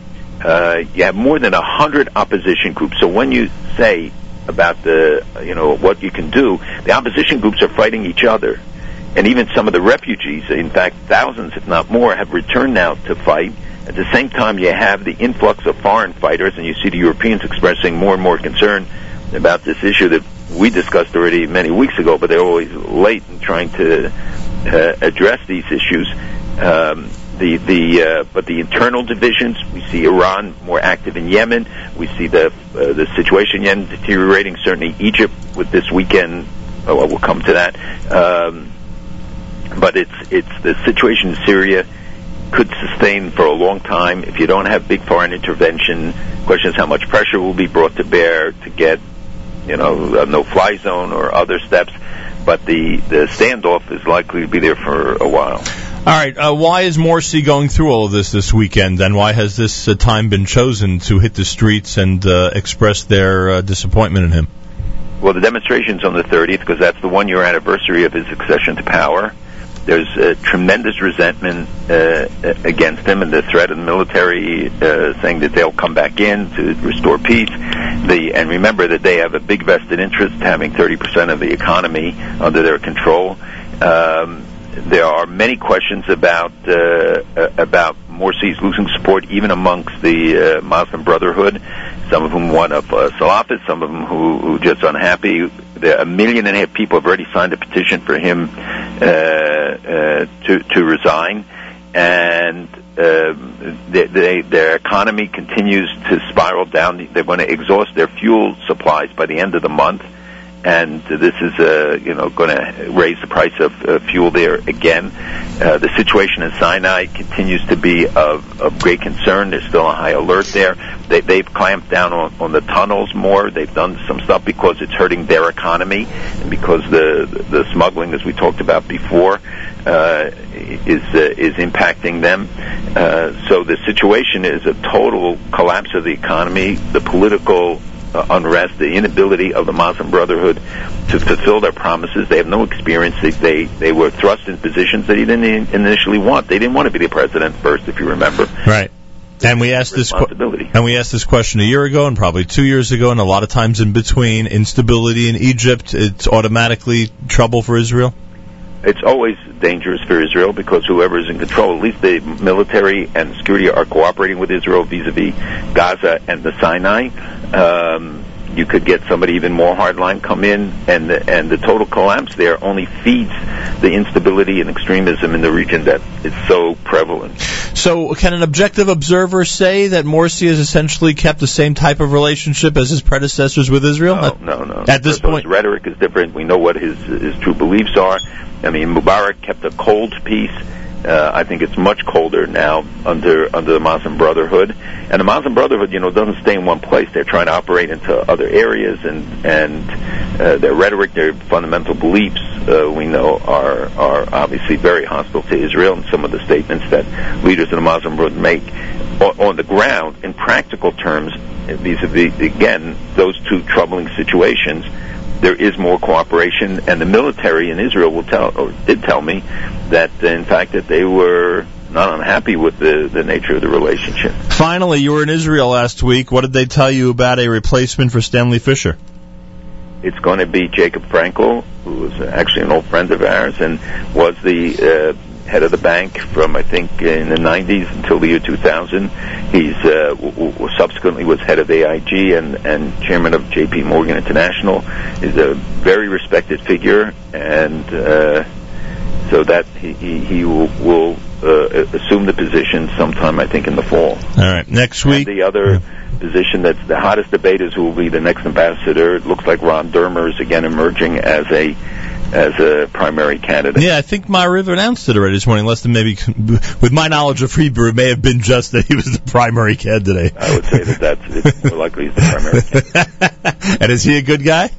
Uh, you have more than 100 opposition groups. So when you say about the, you know, what you can do, the opposition groups are fighting each other. And even some of the refugees, in fact, thousands, if not more, have returned now to fight. At the same time, you have the influx of foreign fighters, and you see the Europeans expressing more and more concern about this issue that we discussed already many weeks ago, but they're always late in trying to uh, address these issues. Um, the the uh, but the internal divisions. We see Iran more active in Yemen. We see the uh, the situation in Yemen deteriorating. Certainly Egypt with this weekend. Oh, we'll come to that. Um, but it's it's the situation in Syria could sustain for a long time if you don't have big foreign intervention. Question is how much pressure will be brought to bear to get you know a no-fly zone or other steps. But the the standoff is likely to be there for a while. All right. Uh, why is Morsi going through all of this this weekend, and why has this uh, time been chosen to hit the streets and uh, express their uh, disappointment in him? Well, the demonstration's on the 30th because that's the one year anniversary of his accession to power. There's uh, tremendous resentment uh, against him and the threat of the military uh, saying that they'll come back in to restore peace. The, and remember that they have a big vested interest having 30% of the economy under their control. Um, there are many questions about uh, uh, about Morsi's losing support even amongst the uh, Muslim Brotherhood. Some of whom want of uh, Salafists, some of them who, who just unhappy. There, a million and a half people have already signed a petition for him uh, uh, to to resign, and uh, they, they, their economy continues to spiral down. They're going to exhaust their fuel supplies by the end of the month and this is uh, you know going to raise the price of uh, fuel there again. Uh, the situation in Sinai continues to be of, of great concern. There's still a high alert there. They, they've clamped down on, on the tunnels more. They've done some stuff because it's hurting their economy and because the the smuggling, as we talked about before, uh, is uh, is impacting them. Uh, so the situation is a total collapse of the economy. The political uh, unrest, the inability of the Muslim Brotherhood to fulfill their promises. They have no experience. They they, they were thrust in positions that he didn't initially want. They didn't want to be the president first, if you remember. Right. And we asked this and we asked this question a year ago and probably two years ago and a lot of times in between. Instability in Egypt, it's automatically trouble for Israel. It's always dangerous for Israel because whoever is in control, at least the military and security are cooperating with Israel vis-a-vis Gaza and the Sinai. Um, you could get somebody even more hardline come in, and the, and the total collapse there only feeds the instability and extremism in the region that is so prevalent. So, can an objective observer say that Morsi has essentially kept the same type of relationship as his predecessors with Israel? No, no, no. At this point- his rhetoric is different. We know what his his true beliefs are. I mean, Mubarak kept a cold peace. Uh, I think it's much colder now under under the Muslim Brotherhood, and the Muslim Brotherhood, you know, doesn't stay in one place. They're trying to operate into other areas, and and uh, their rhetoric, their fundamental beliefs, uh, we know are are obviously very hostile to Israel. And some of the statements that leaders of the Muslim Brotherhood make on, on the ground, in practical terms, vis-a-vis again those two troubling situations there is more cooperation, and the military in Israel will tell, or did tell me, that in fact that they were not unhappy with the the nature of the relationship. Finally, you were in Israel last week. What did they tell you about a replacement for Stanley Fischer? It's going to be Jacob Frenkel, who was actually an old friend of ours and was the uh, head of the bank from I think in the 90s until the year 2000. He's uh, w- w- subsequently was head of AIG and and chairman of J.P. Morgan International. Is a very respected figure, and uh, so that he he, he will, will uh, assume the position sometime, I think, in the fall. All right, next week. And the other position that's the hottest debate is who will be the next ambassador. It looks like Ron Dermer is again emerging as a as a primary candidate. Yeah, I think Ma'ariv announced it already this morning. Less than maybe, with my knowledge of Hebrew, it may have been just that he was the primary candidate. I would say that that's more likely he's the primary candidate. and is he a good guy?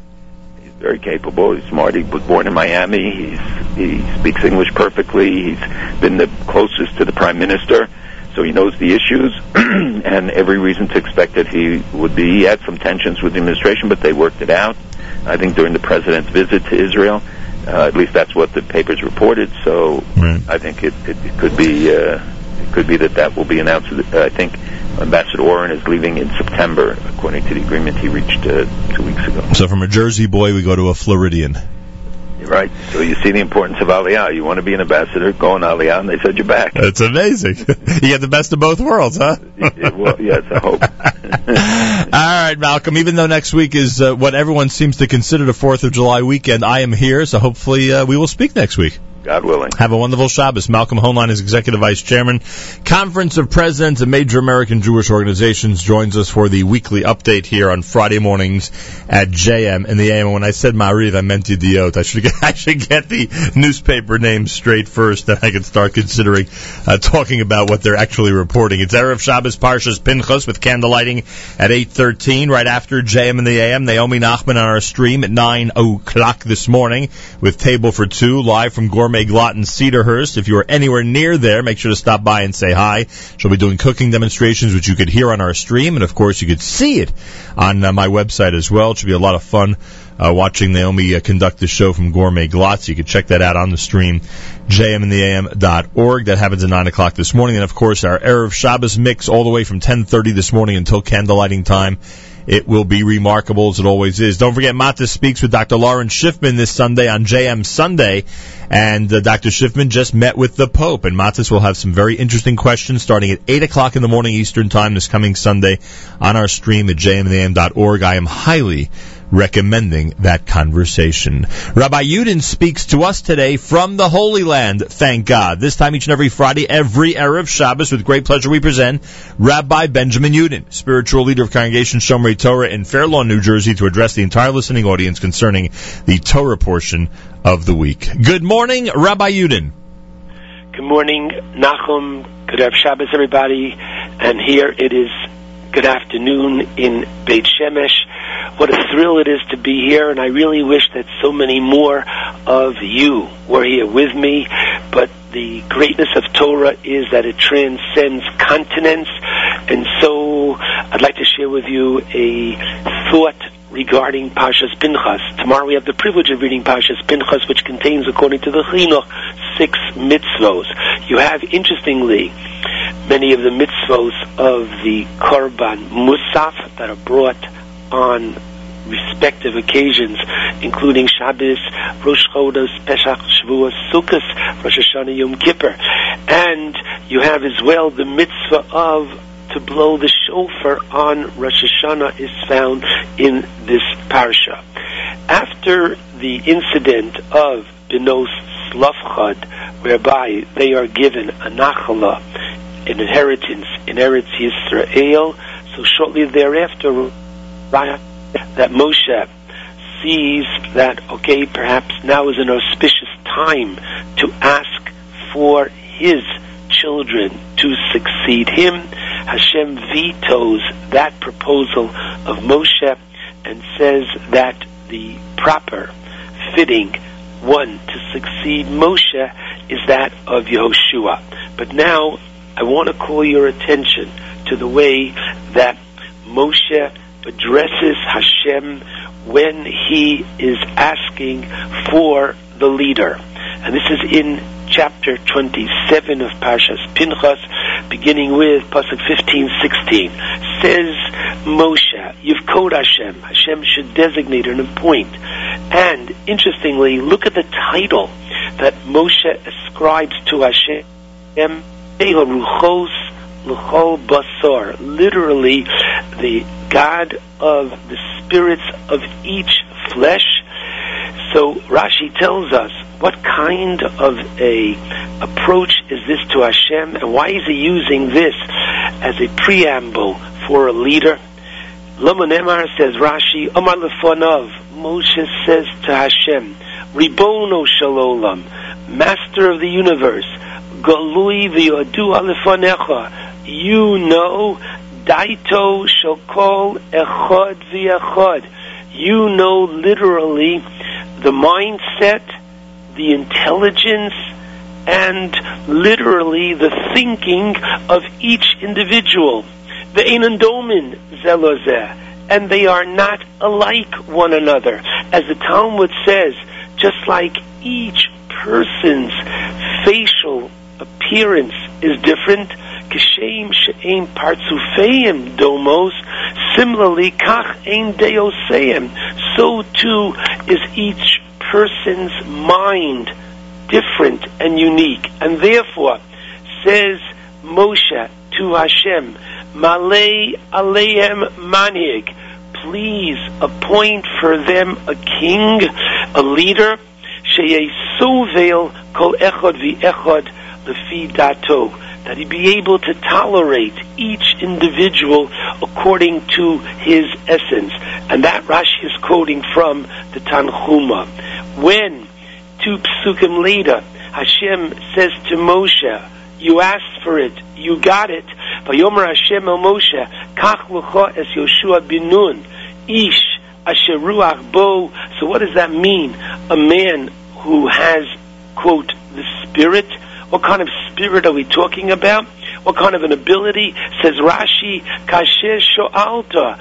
He's very capable. He's smart. He was born in Miami. He's he speaks English perfectly. He's been the closest to the prime minister. So he knows the issues, and every reason to expect that he would be. He had some tensions with the administration, but they worked it out. I think during the president's visit to Israel, uh, at least that's what the papers reported. So right. I think it, it, it could be uh, it could be that that will be announced. Uh, I think Ambassador Oren is leaving in September, according to the agreement he reached uh, two weeks ago. So from a Jersey boy, we go to a Floridian. Right. So you see the importance of Aliyah. You want to be an ambassador, go on Aliyah, and they said you're back. That's amazing. you get the best of both worlds, huh? well, yes, I hope. All right, Malcolm. Even though next week is uh, what everyone seems to consider the Fourth of July weekend, I am here, so hopefully uh, we will speak next week. God willing. Have a wonderful Shabbos. Malcolm Hoenlein is Executive Vice Chairman. Conference of Presidents of Major American Jewish Organizations joins us for the weekly update here on Friday mornings at JM in the AM. When I said Mariv, I meant Yedioth. I should get, I should get the newspaper name straight first, then I can start considering uh, talking about what they're actually reporting. It's Erev Shabbos Parshas Pinchas with candlelighting at 8.13. Right after JM in the AM, Naomi Nachman on our stream at 9 o'clock this morning with Table for Two live from Gourmet In Cedarhurst. If you are anywhere near there, make sure to stop by and say hi. She'll be doing cooking demonstrations, which you could hear on our stream, and of course you could see it on uh, my website as well. It should be a lot of fun uh, watching Naomi uh, conduct the show from Gourmet Glatt. So you can check that out on the stream, jmintheam.org. That happens at 9 o'clock this morning. And of course, our Erev Shabbos mix all the way from 10.30 this morning until candlelighting time. It will be remarkable as it always is. Don't forget, Matas speaks with Dr. Lawrence Schiffman this Sunday on JM Sunday. And uh, Dr. Schiffman just met with the Pope, and Matas will have some very interesting questions starting at 8 o'clock in the morning Eastern Time this coming Sunday on our stream at jmintheam.org. I am highly recommending that conversation. Rabbi Yudin speaks to us today from the Holy Land, thank God. This time each and every Friday, every Erev Shabbos, with great pleasure we present Rabbi Benjamin Yudin, spiritual leader of Congregation Shomrei Torah in Fair Lawn, New Jersey, to address the entire listening audience concerning the Torah portion of the week. Good morning, Rabbi Yudin. Good morning, Nachum. Good Erev Shabbos, everybody. And here it is good afternoon in Beit Shemesh. What a thrill it is to be here, and I really wish that so many more of you were here with me. But the greatness of Torah is that it transcends continents, and so I'd like to share with you a thought regarding Pashas Pinchas. Tomorrow we have the privilege of reading Pashas Pinchas, which contains, according to the Chinuch, six mitzvos. You have, interestingly, many of the mitzvos of the Korban Musaf that are brought on respective occasions, including Shabbos, Rosh Chodesh, Pesach, Shavuos, Sukkot, Rosh Hashanah, Yom Kippur. And you have as well the mitzvah of to blow the shofar on Rosh Hashanah is found in this parsha. After the incident of Benos Slavchad, whereby they are given a nachala, an inheritance in Eretz Yisrael, so shortly thereafter, that Moshe sees that, okay, perhaps now is an auspicious time to ask for his children to succeed him. Hashem vetoes that proposal of Moshe and says that the proper, fitting one to succeed Moshe is that of Yehoshua. But now I want to call your attention to the way that Moshe addresses Hashem when he is asking for the leader. And this is in chapter 27 of Parshas Pinchas, beginning with Pasuk 15, 16. Says Moshe, you've called Hashem. Hashem should designate and appoint. And interestingly, look at the title that Moshe ascribes to Hashem, Ruchos L'chol Basar, literally the God of the spirits of each flesh. So Rashi tells us What kind of a approach is this to Hashem, and why is he using this as a preamble for a leader? Lamanemar says Rashi, Omar Lefonov, Moshe says to Hashem, Ribono Shalolam, Master of the universe, Galui v'yodu alefanecha, you know, Daito shokol echad v'echad, you know literally the mindset, the intelligence, and literally the thinking of each individual. The Einandomin zelozeh, and they are not alike one another. As the Talmud says, just like each person's facial appearance is different, Kishem she'em partzufeim domos. Similarly, kach ein deoseim. So too is each person's mind different and unique. And therefore, says Moshe to Hashem, Malay aleim manig. Please appoint for them a king, a leader, sheyesovel kol echad v'echad lefi dato that he be able to tolerate each individual according to his essence. And that Rashi is quoting from the Tanchuma. When, two psukim later, Hashem says to Moshe, you asked for it, you got it. Vayomer Hashem el Moshe, kach lucha es Yoshua bin Nun, ish asher ruach bo. So what does that mean? A man who has, quote, the spirit what kind of spirit are we talking about? What kind of an ability? Says Rashi, Kasher Sho'alta.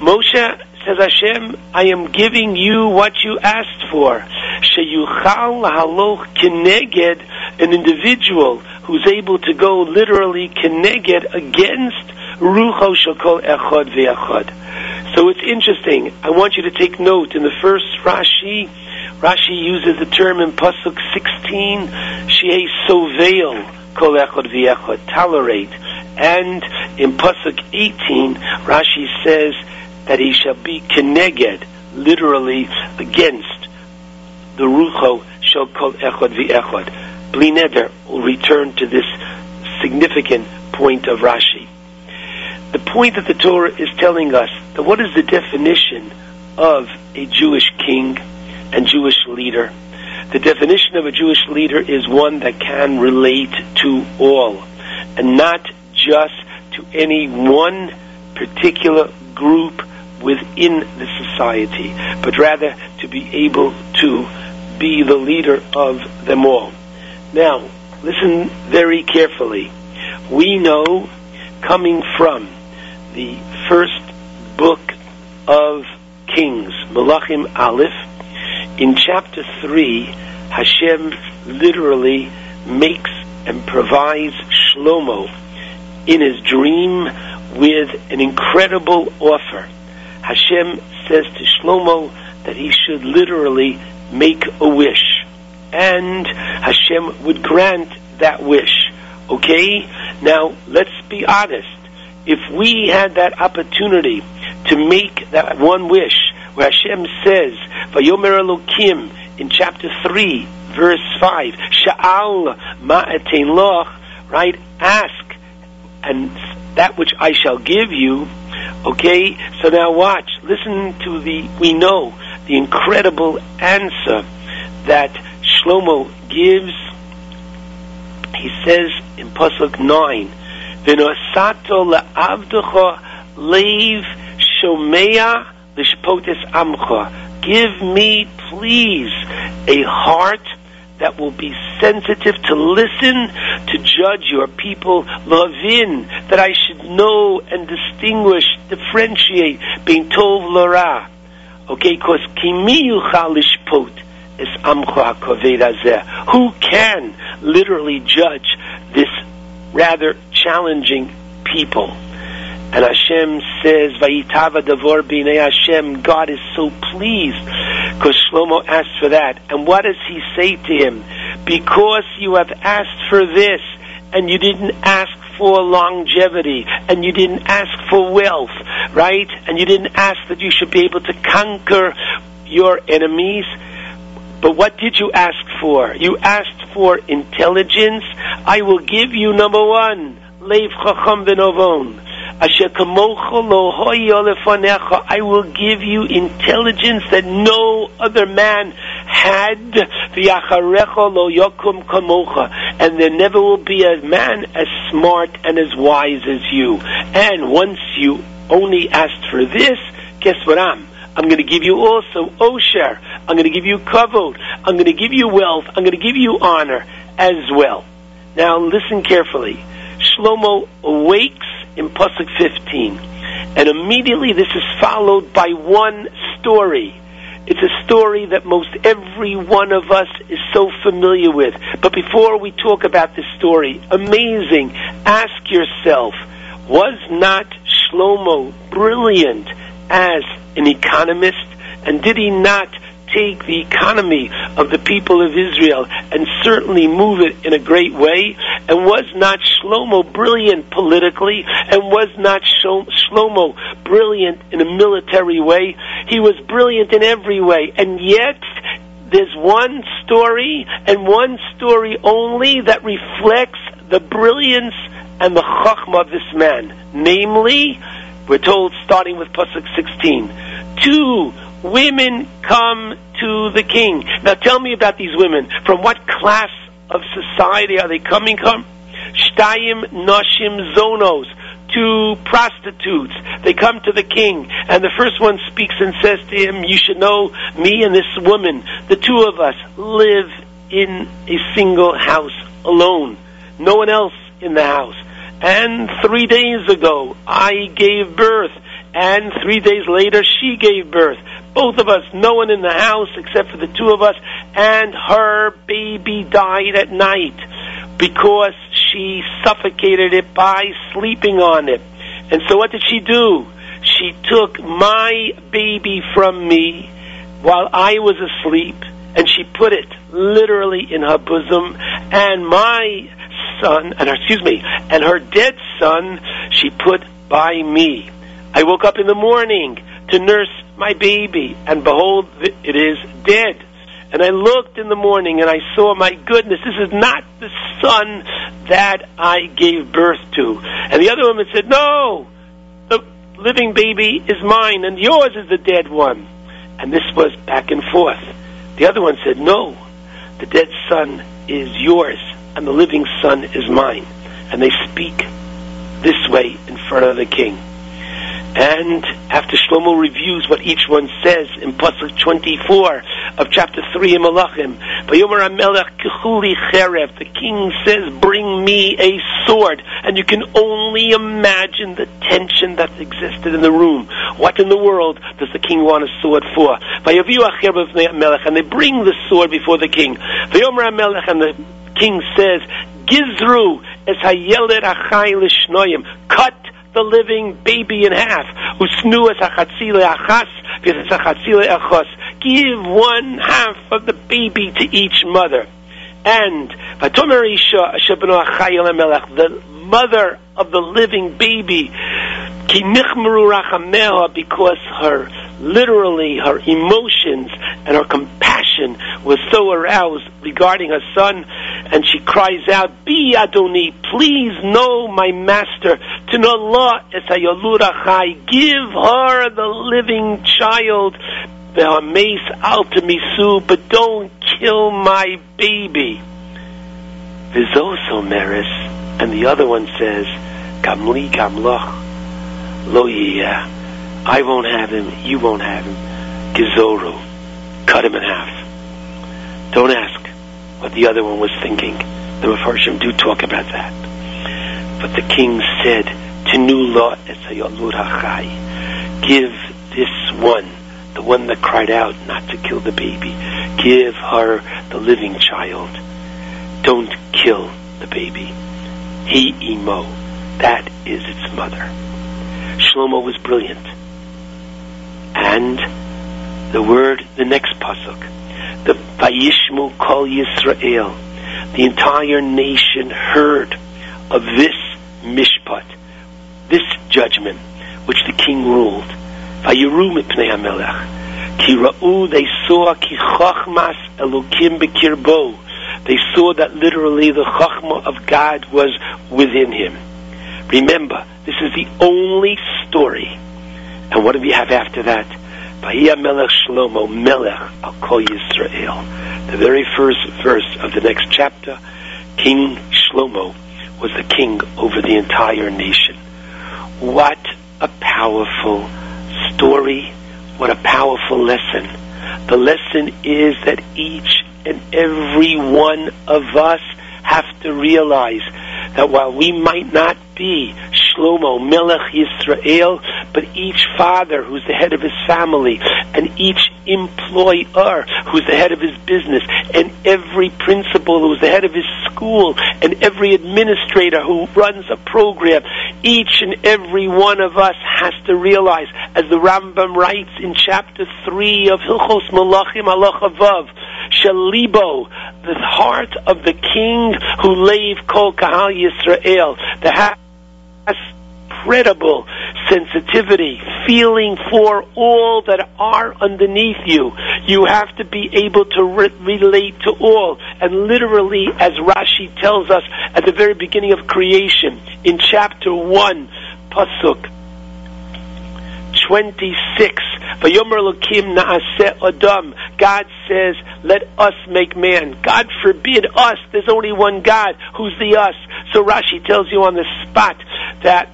Moshe says Hashem, I am giving you what you asked for. Sheyuchal haloch keneged, an individual who's able to go literally keneged against rucho shokol echad ve'echad. So it's interesting. I want you to take note in the first Rashi, Rashi uses the term in Pasuk 16, Shei Soveil Kol Echad V'Echad, tolerate. And in Pasuk 18, Rashi says that he shall be Keneged, literally against the Rucho Shel Kol Echad V'Echad. Bli Neder will return to this significant point of Rashi. The point that the Torah is telling us that what is the definition of a Jewish king? And Jewish leader. The definition of a Jewish leader is one that can relate to all and not just to any one particular group within the society, but rather to be able to be the leader of them all. Now, listen very carefully. We know, coming from the first book of Kings, Malachim Aleph, in chapter 3, Hashem literally makes and provides Shlomo in his dream with an incredible offer. Hashem says to Shlomo that he should literally make a wish. And Hashem would grant that wish. Okay? Now, let's be honest. If we had that opportunity to make that one wish, where Hashem says, Vayomer Elokim, in chapter 3, verse 5, Sha'al ma'atein loch, right? Ask, and that which I shall give you, okay? So now watch, listen to the, we know, the incredible answer that Shlomo gives. He says in Pasuk 9, V'nosato le'avdecha leiv shomea Lishpotis amcha. Give me, please, a heart that will be sensitive to listen, to judge your people, lavin, that I should know and distinguish, differentiate, being tov lara. Okay, because kimi yuchal lishpot is amcha koved Who can literally judge this rather challenging people? And Hashem says, Vayitava Davor B'nei Hashem, God is so pleased, because Shlomo asked for that. And what does he say to him? Because you have asked for this, and you didn't ask for longevity, and you didn't ask for wealth, right? And you didn't ask that you should be able to conquer your enemies. But what did you ask for? You asked for intelligence. I will give you number one, Lev Chacham Benovon. I will give you intelligence that no other man had. And there never will be a man as smart and as wise as you. And once you only asked for this, guess what I'm? I'm going to give you also osher. I'm going to give you kavod. I'm going to give you wealth. I'm going to give you honor as well. Now listen carefully. Shlomo awakes in Pasuk 15. And immediately this is followed by one story. It's a story that most every one of us is so familiar with. But before we talk about this story, amazing, ask yourself, was not Shlomo brilliant as an economist? And did he not take the economy of the people of Israel and certainly move it in a great way? And was not Shlomo brilliant politically? And was not Shlomo brilliant in a military way? He was brilliant in every way. And yet, there's one story and one story only that reflects the brilliance and the chachma of this man. Namely, we're told starting with Pasuk 16, two women come to the king. Now tell me about these women. From what class of society are they coming from? Shtayim Nashim Zonos. Two prostitutes. They come to the king, and the first one speaks and says to him, You should know me and this woman, the two of us, live in a single house alone. No one else in the house. And three days ago, I gave birth. And three days later, she gave birth. Both of us, no one in the house except for the two of us, and her baby died at night because she suffocated it by sleeping on it. And so what did she do? She took my baby from me while I was asleep and she put it literally in her bosom and my son, and her, excuse me, and her dead son she put by me. I woke up in the morning to nurse my baby, and behold, it is dead. And I looked in the morning and I saw, my goodness, this is not the son that I gave birth to. And the other woman said, no, the living baby is mine and yours is the dead one. And this was back and forth. The other one said, no, the dead son is yours and the living son is mine. And they speak this way in front of the king. And after Shlomo reviews what each one says in Pasuk 24 of chapter 3 in Malachim, Vayomer HaMelech Kechuli Cherev, the king says, bring me a sword. And you can only imagine the tension that existed in the room. What in the world does the king want a sword for? Vayoviu Acherev Melech, and they bring the sword before the king. Vayomer HaMelech, and the king says, Gizru es hayelet achai l'shnoyim. Cut the living baby in half. Give one half of the baby to each mother. And the mother of the living baby, because her literally her emotions and her compassion was so aroused regarding her son, and she cries out, "Be Adoni, please know my master. To know Allah. Give her the living child." Ve'hameis al misu, but don't kill my baby. Vizoso meris, and the other one says, Gamli gamloch, lo yiyah. I won't have him, you won't have him. Gizoru. Cut him in half. Don't ask what the other one was thinking. The Mepharshim do talk about that. But the king said. Give this one, the one that cried out not to kill the baby, give her the living child. Don't kill the baby. Emo. That is its mother. Shlomo was brilliant. And the word, the next pasuk, the Vayishmu Kol Yisrael, the entire nation heard of this mishpat, this judgment, which the king ruled. Vayiru mipnei hamelech, Kira'u, they saw ki chachmas elokim bekirbo. They saw that literally the chachma of God was within him. Remember, this is the only story. And what do we have after that? Vahiyah Melech Shlomo, Melech al Kol Yisrael. The very first verse of the next chapter, King Shlomo was the king over the entire nation. What a powerful story. What a powerful lesson. The lesson is that each and every one of us have to realize that while we might not be Shlomo, Melech Yisrael, but each father who's the head of his family, and each employer who's the head of his business, and every principal who's the head of his school, and every administrator who runs a program, each and every one of us has to realize, as the Rambam writes in chapter 3 of Hilchos Malachim Alachavav, Shalibo, the heart of the king who lave Kol Kahal Yisrael, the has incredible sensitivity, feeling for all that are underneath you. You have to be able to re- relate to all. And literally, as Rashi tells us at the very beginning of creation, in chapter 1, Pasuk 26. Adam. God says, let us make man. God forbid us. There's only one God. Who's the us? So Rashi tells you on the spot that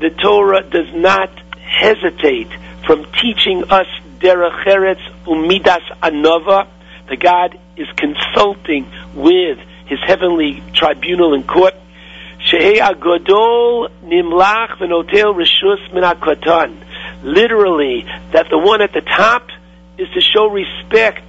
the Torah does not hesitate from teaching us derech eretz umidas anova. The God is consulting with his heavenly tribunal and court. Shehei agodol nimlach v'notel rishus min literally that the one at the top is to show respect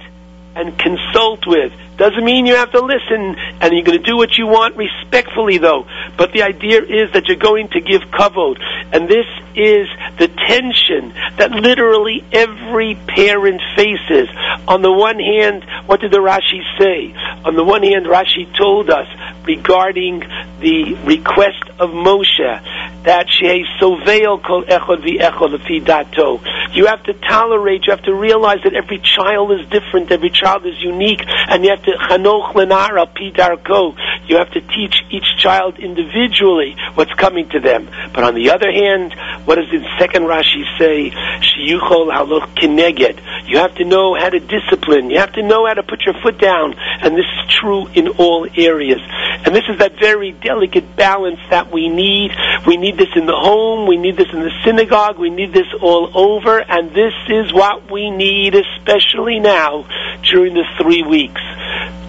and consult with. Doesn't mean you have to listen and you're going to do what you want respectfully though. But the idea is that you're going to give kavod. And this is the tension that literally every parent faces. On the one hand, what did the Rashi say? On the one hand, Rashi told us regarding the request of Moshe that she soveil kol echod v'echod dato. You have to tolerate, you have to realize that every child is different, every child is unique, and you have to chanoch lenara pidarko. You have to teach each child individually what's coming to them. But on the other hand, what does the second Rashi say? Shiyuchol haloch kineged. You have to know how to discipline. You have to know how to put your foot down, and this is true in all areas. And this is that very delicate balance that we need. We need this in the home. We need this in the synagogue. We need this all over. And this is what we need, especially now during the three weeks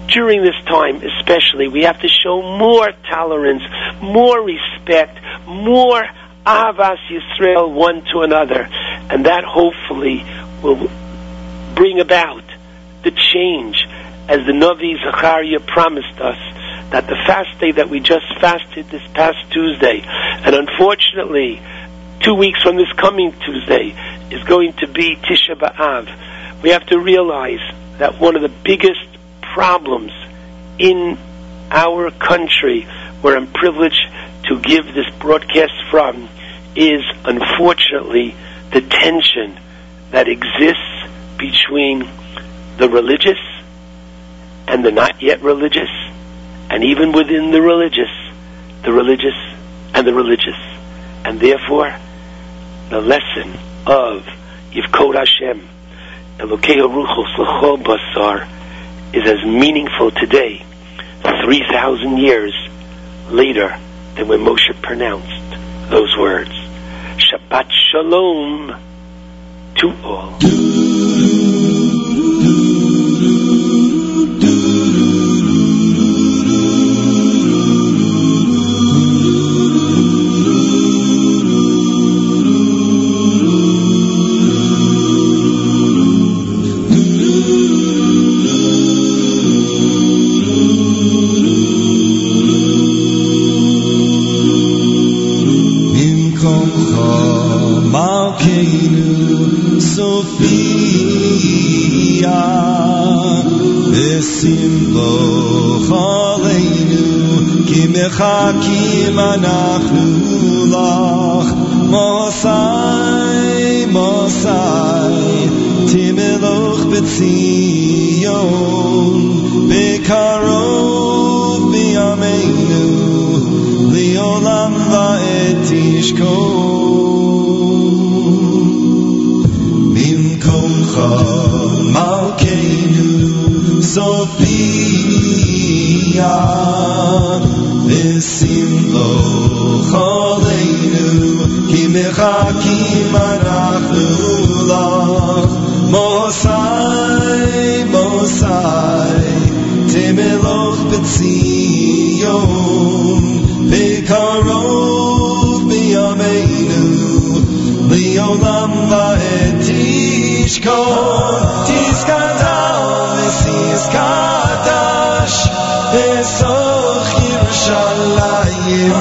during this time especially, we have to show more tolerance, more respect, more Ahavas Yisrael one to another. And that hopefully will bring about the change as the Navi Zachariah promised us that the fast day that we just fasted this past Tuesday, and unfortunately, two weeks from this coming Tuesday, is going to be Tisha B'Av. We have to realize that one of the biggest problems in our country, where I'm privileged to give this broadcast from, is unfortunately the tension that exists between the religious and the not yet religious, and even within the religious, the religious and the religious. And therefore, the lesson of Yivkod Hashem, Elokei Ruchos L'chol Basar, is as meaningful today, 3,000 years later, than when Moshe pronounced those words. Shabbat Shalom to all. Sophia Besimlo Chaleinu Ki mechakim anachnu lach Mosai, Mosai Timeloch betzion Bekarov biyameinu Liolam va'et tishkon Malkeinu Sophia Vesimlo Choleinu Ki mechakim anachnu lach Mosai, Mosai Temeloch betzion Vekarov biyameinu Leolam va'e תשכון, תזכתה ותזכתש, בסוך ירושלים,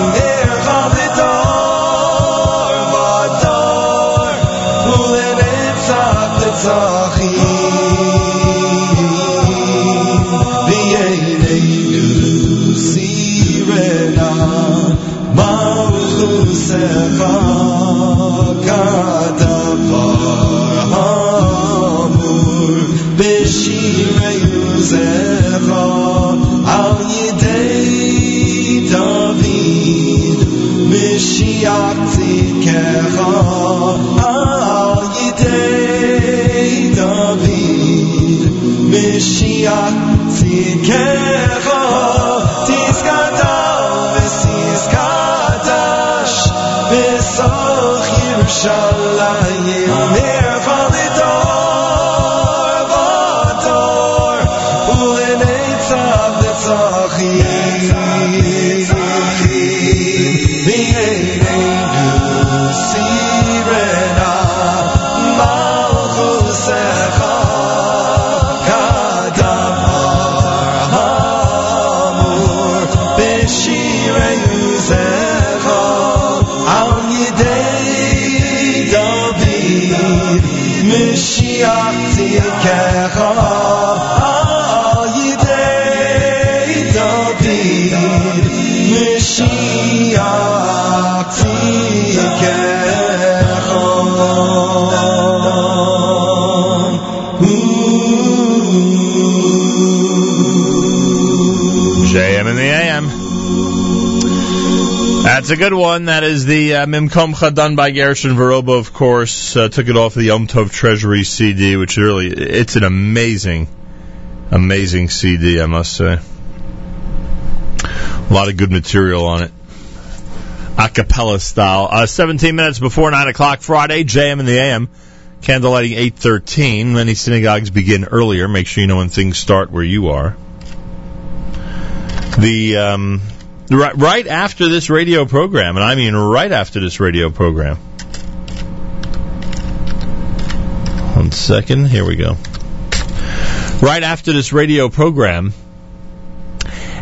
That's a good one. That is the uh, Mimkomcha done by Gershon Veroba, of course. Uh, took it off the Yom Tov Treasury CD, which really, it's an amazing, amazing CD, I must say. A lot of good material on it. A cappella style. Uh, 17 minutes before 9 o'clock Friday, JM in the AM. Candlelighting 8.13. Many synagogues begin earlier. Make sure you know when things start where you are. The um, right, right after this radio program, and I mean right after this radio program. One second, here we go. Right after this radio program,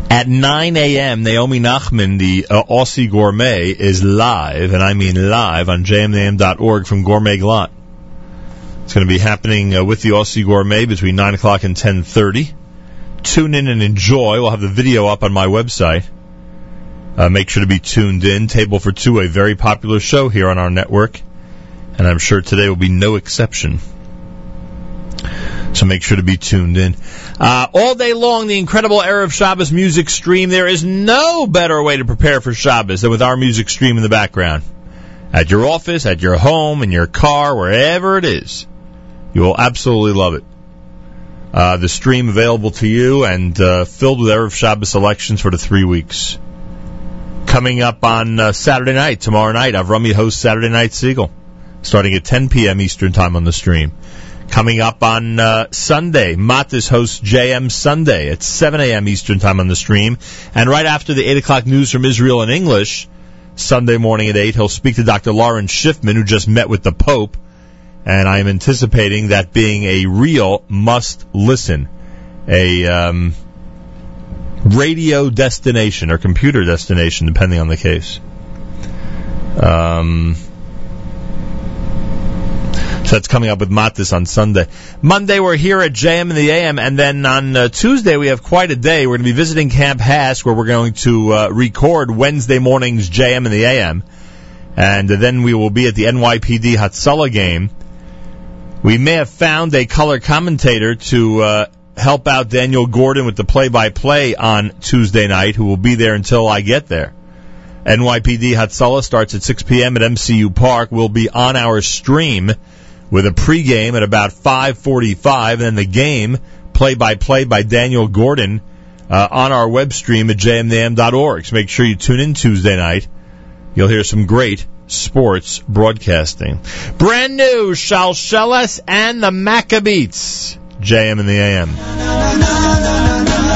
at 9 a.m., Naomi Nachman, the uh, Aussie Gourmet, is live, and I mean live, on jmnam.org from Gourmet Glatt. It's going to be happening uh, with the Aussie Gourmet between 9 o'clock and 10.30 tune in and enjoy. We'll have the video up on my website. Uh, make sure to be tuned in. Table for Two, a very popular show here on our network, and I'm sure today will be no exception. So make sure to be tuned in. Uh, all day long, the incredible Erev Shabbos music stream. There is no better way to prepare for Shabbos than with our music stream in the background. At your office, at your home, in your car, wherever it is. You will absolutely love it. Uh, the stream available to you and uh, filled with Erev Shabbos selections for the three weeks. Coming up on uh, Saturday night, tomorrow night, Avrami hosts Saturday Night Segal, starting at 10 p.m. Eastern Time on the stream. Coming up on uh, Sunday, Matis hosts JM Sunday at 7 a.m. Eastern Time on the stream. And right after the 8 o'clock news from Israel in English, Sunday morning at 8, he'll speak to Dr. Lawrence Schiffman, who just met with the Pope. And I am anticipating that being a real must listen, a um, radio destination or computer destination, depending on the case. Um, so that's coming up with Matis on Sunday. Monday we're here at JM in the AM, and then on uh, Tuesday we have quite a day. We're going to be visiting Camp HASC, where we're going to uh, record Wednesday morning's JM in the AM, and then we will be at the NYPD Hatzalah game We may have found a color commentator to uh, help out Daniel Gordon with the play-by-play on Tuesday night, who will be there until I get there. NYPD Hatzalah starts at 6 p.m. at MCU Park. We'll be on our stream with a pregame at about 5:45, and then the game play-by-play by Daniel Gordon uh, on our web stream at jmnam.org. So make sure you tune in Tuesday night. You'll hear some great sports broadcasting. Brand new Shalsheles and the Maccabees. JM and the AM.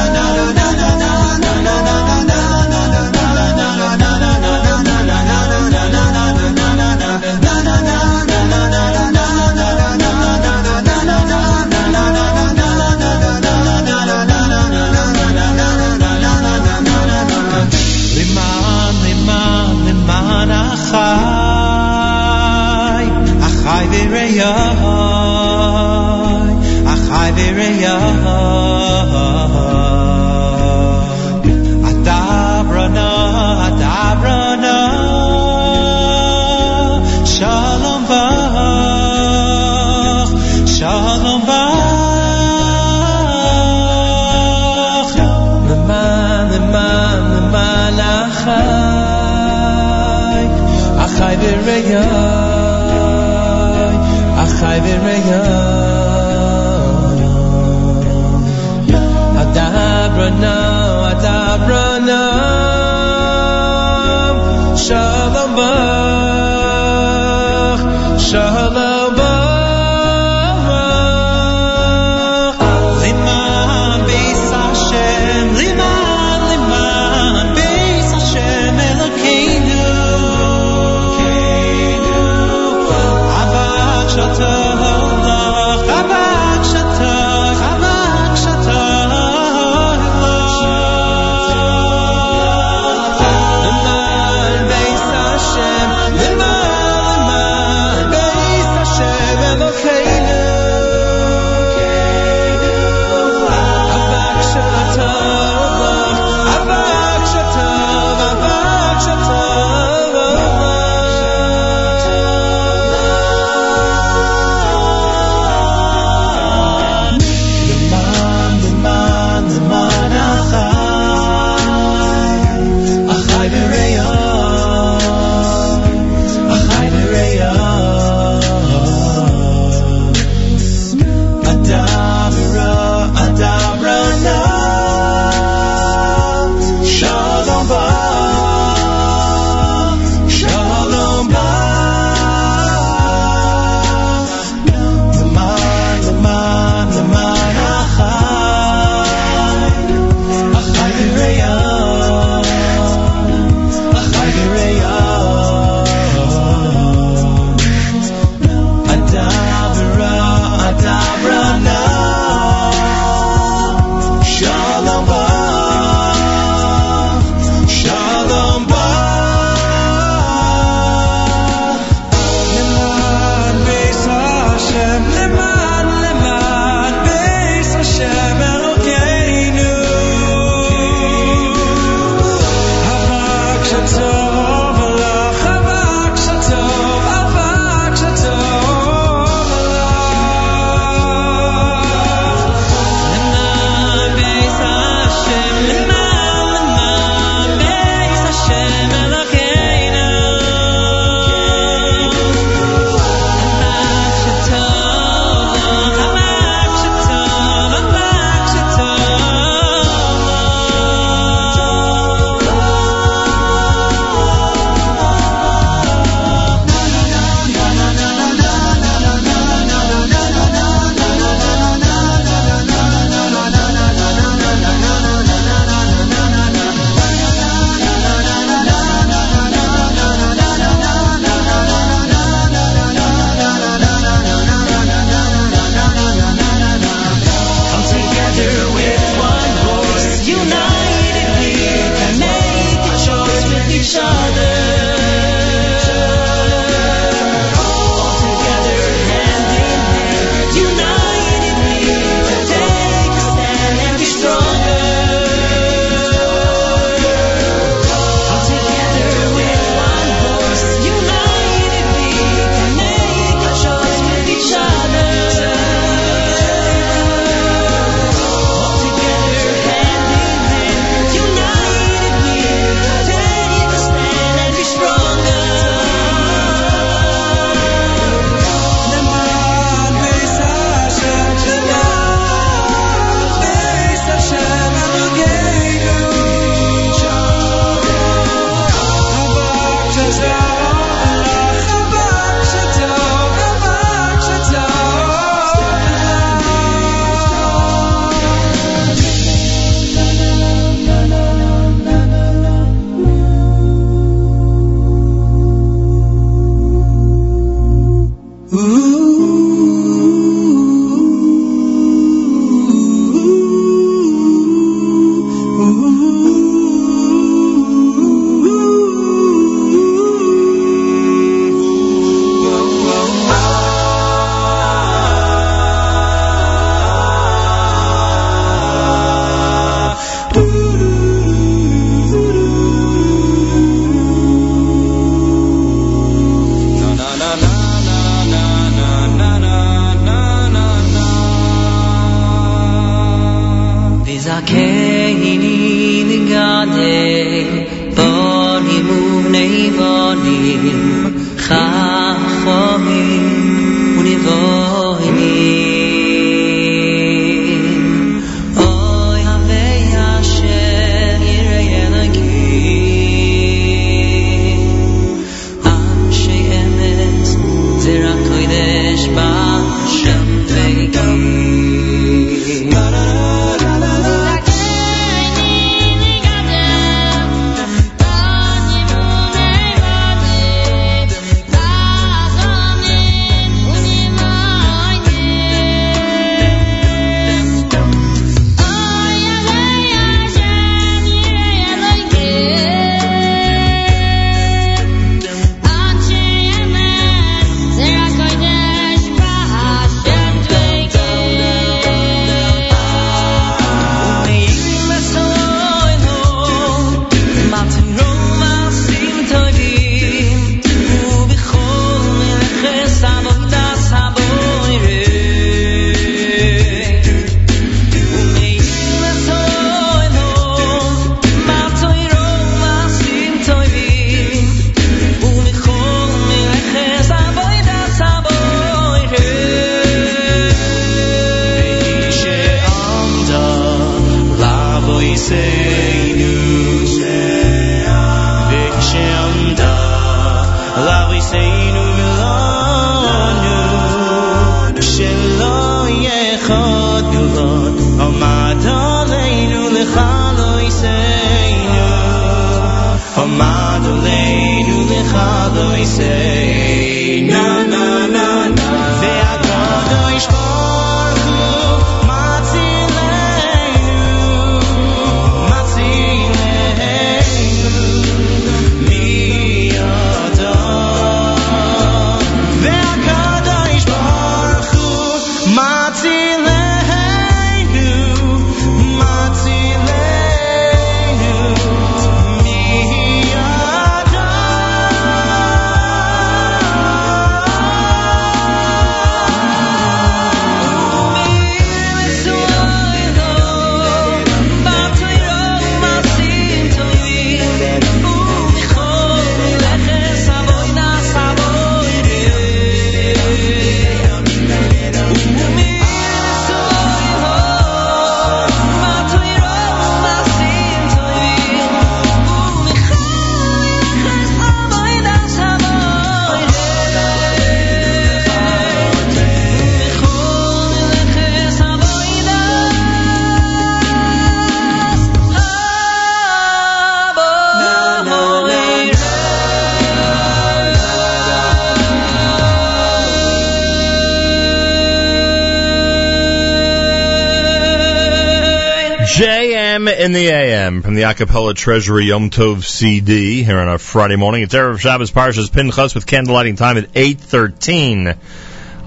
Acapella Treasury Yom Tov CD here on a Friday morning. It's Erev Shabbos Parshas Pinchas with candlelighting time at 8.13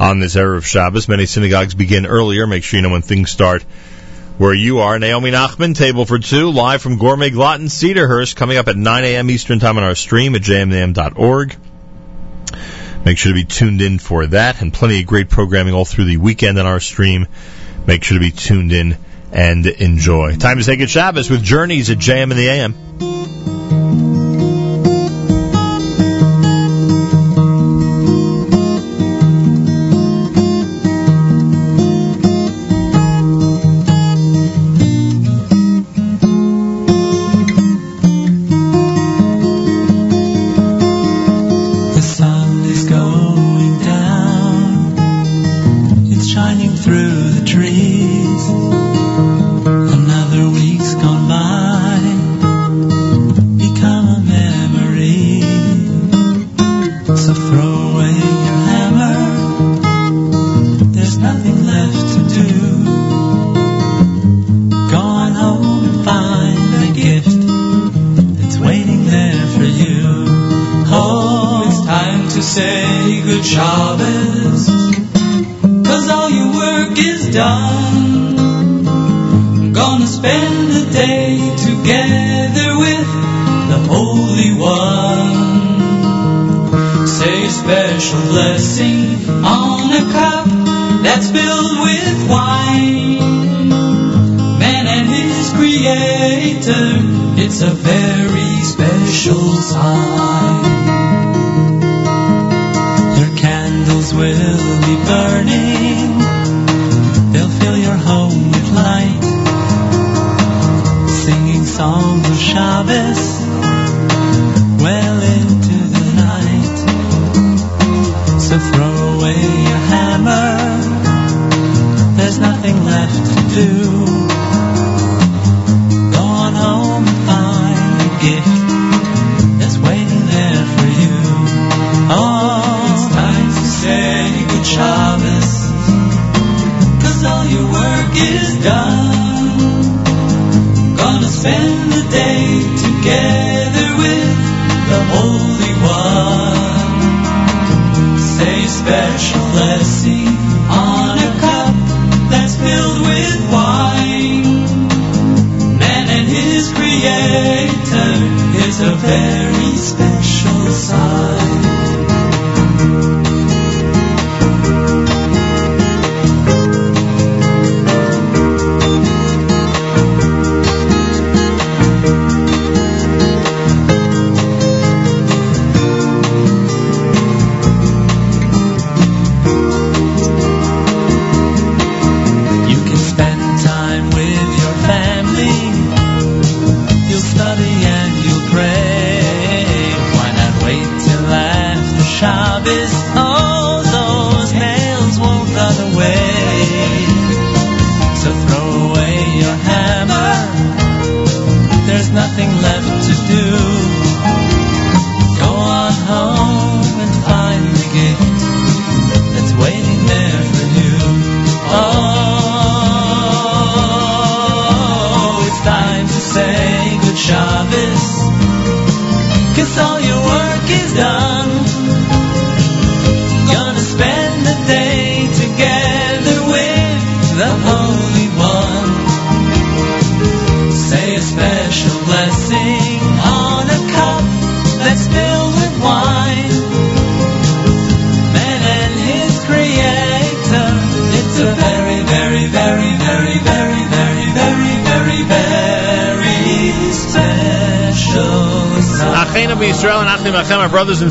on this Erev Shabbos. Many synagogues begin earlier. Make sure you know when things start where you are. Naomi Nachman, table for two, live from Gourmet Glatt Cedarhurst, coming up at 9 a.m. Eastern Time on our stream at jmam.org. Make sure to be tuned in for that and plenty of great programming all through the weekend on our stream. Make sure to be tuned in and enjoy. Time to take a Shabbos with Journeys at JM in the AM.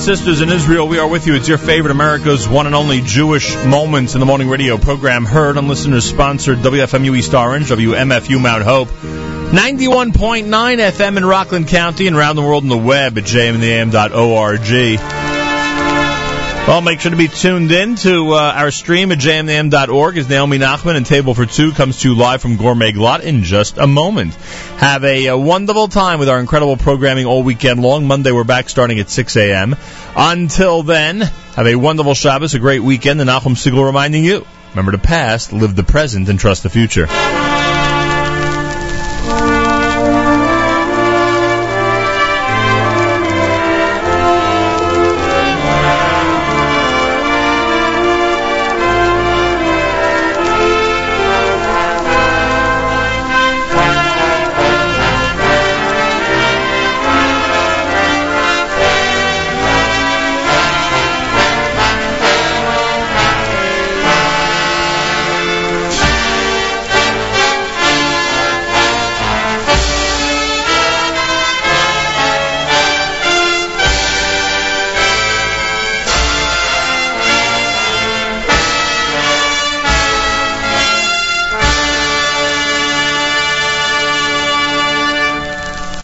Sisters in Israel, we are with you. It's your favorite America's one and only Jewish Moments in the Morning radio program, heard on listeners sponsored WFMU East Orange, WMFU Mount Hope, 91.9 FM in Rockland County, and around the world on the web at jmandtheam.org. Well, make sure to be tuned in to uh, our stream at jmnam.org as Naomi Nachman and Table for Two comes to you live from Gourmet Glatt in just a moment. Have a, uh wonderful time with our incredible programming all weekend long. Monday we're back starting at 6 a.m. Until then, have a wonderful Shabbos, a great weekend, and Nachum Segal reminding you, remember the past, live the present, and trust the future.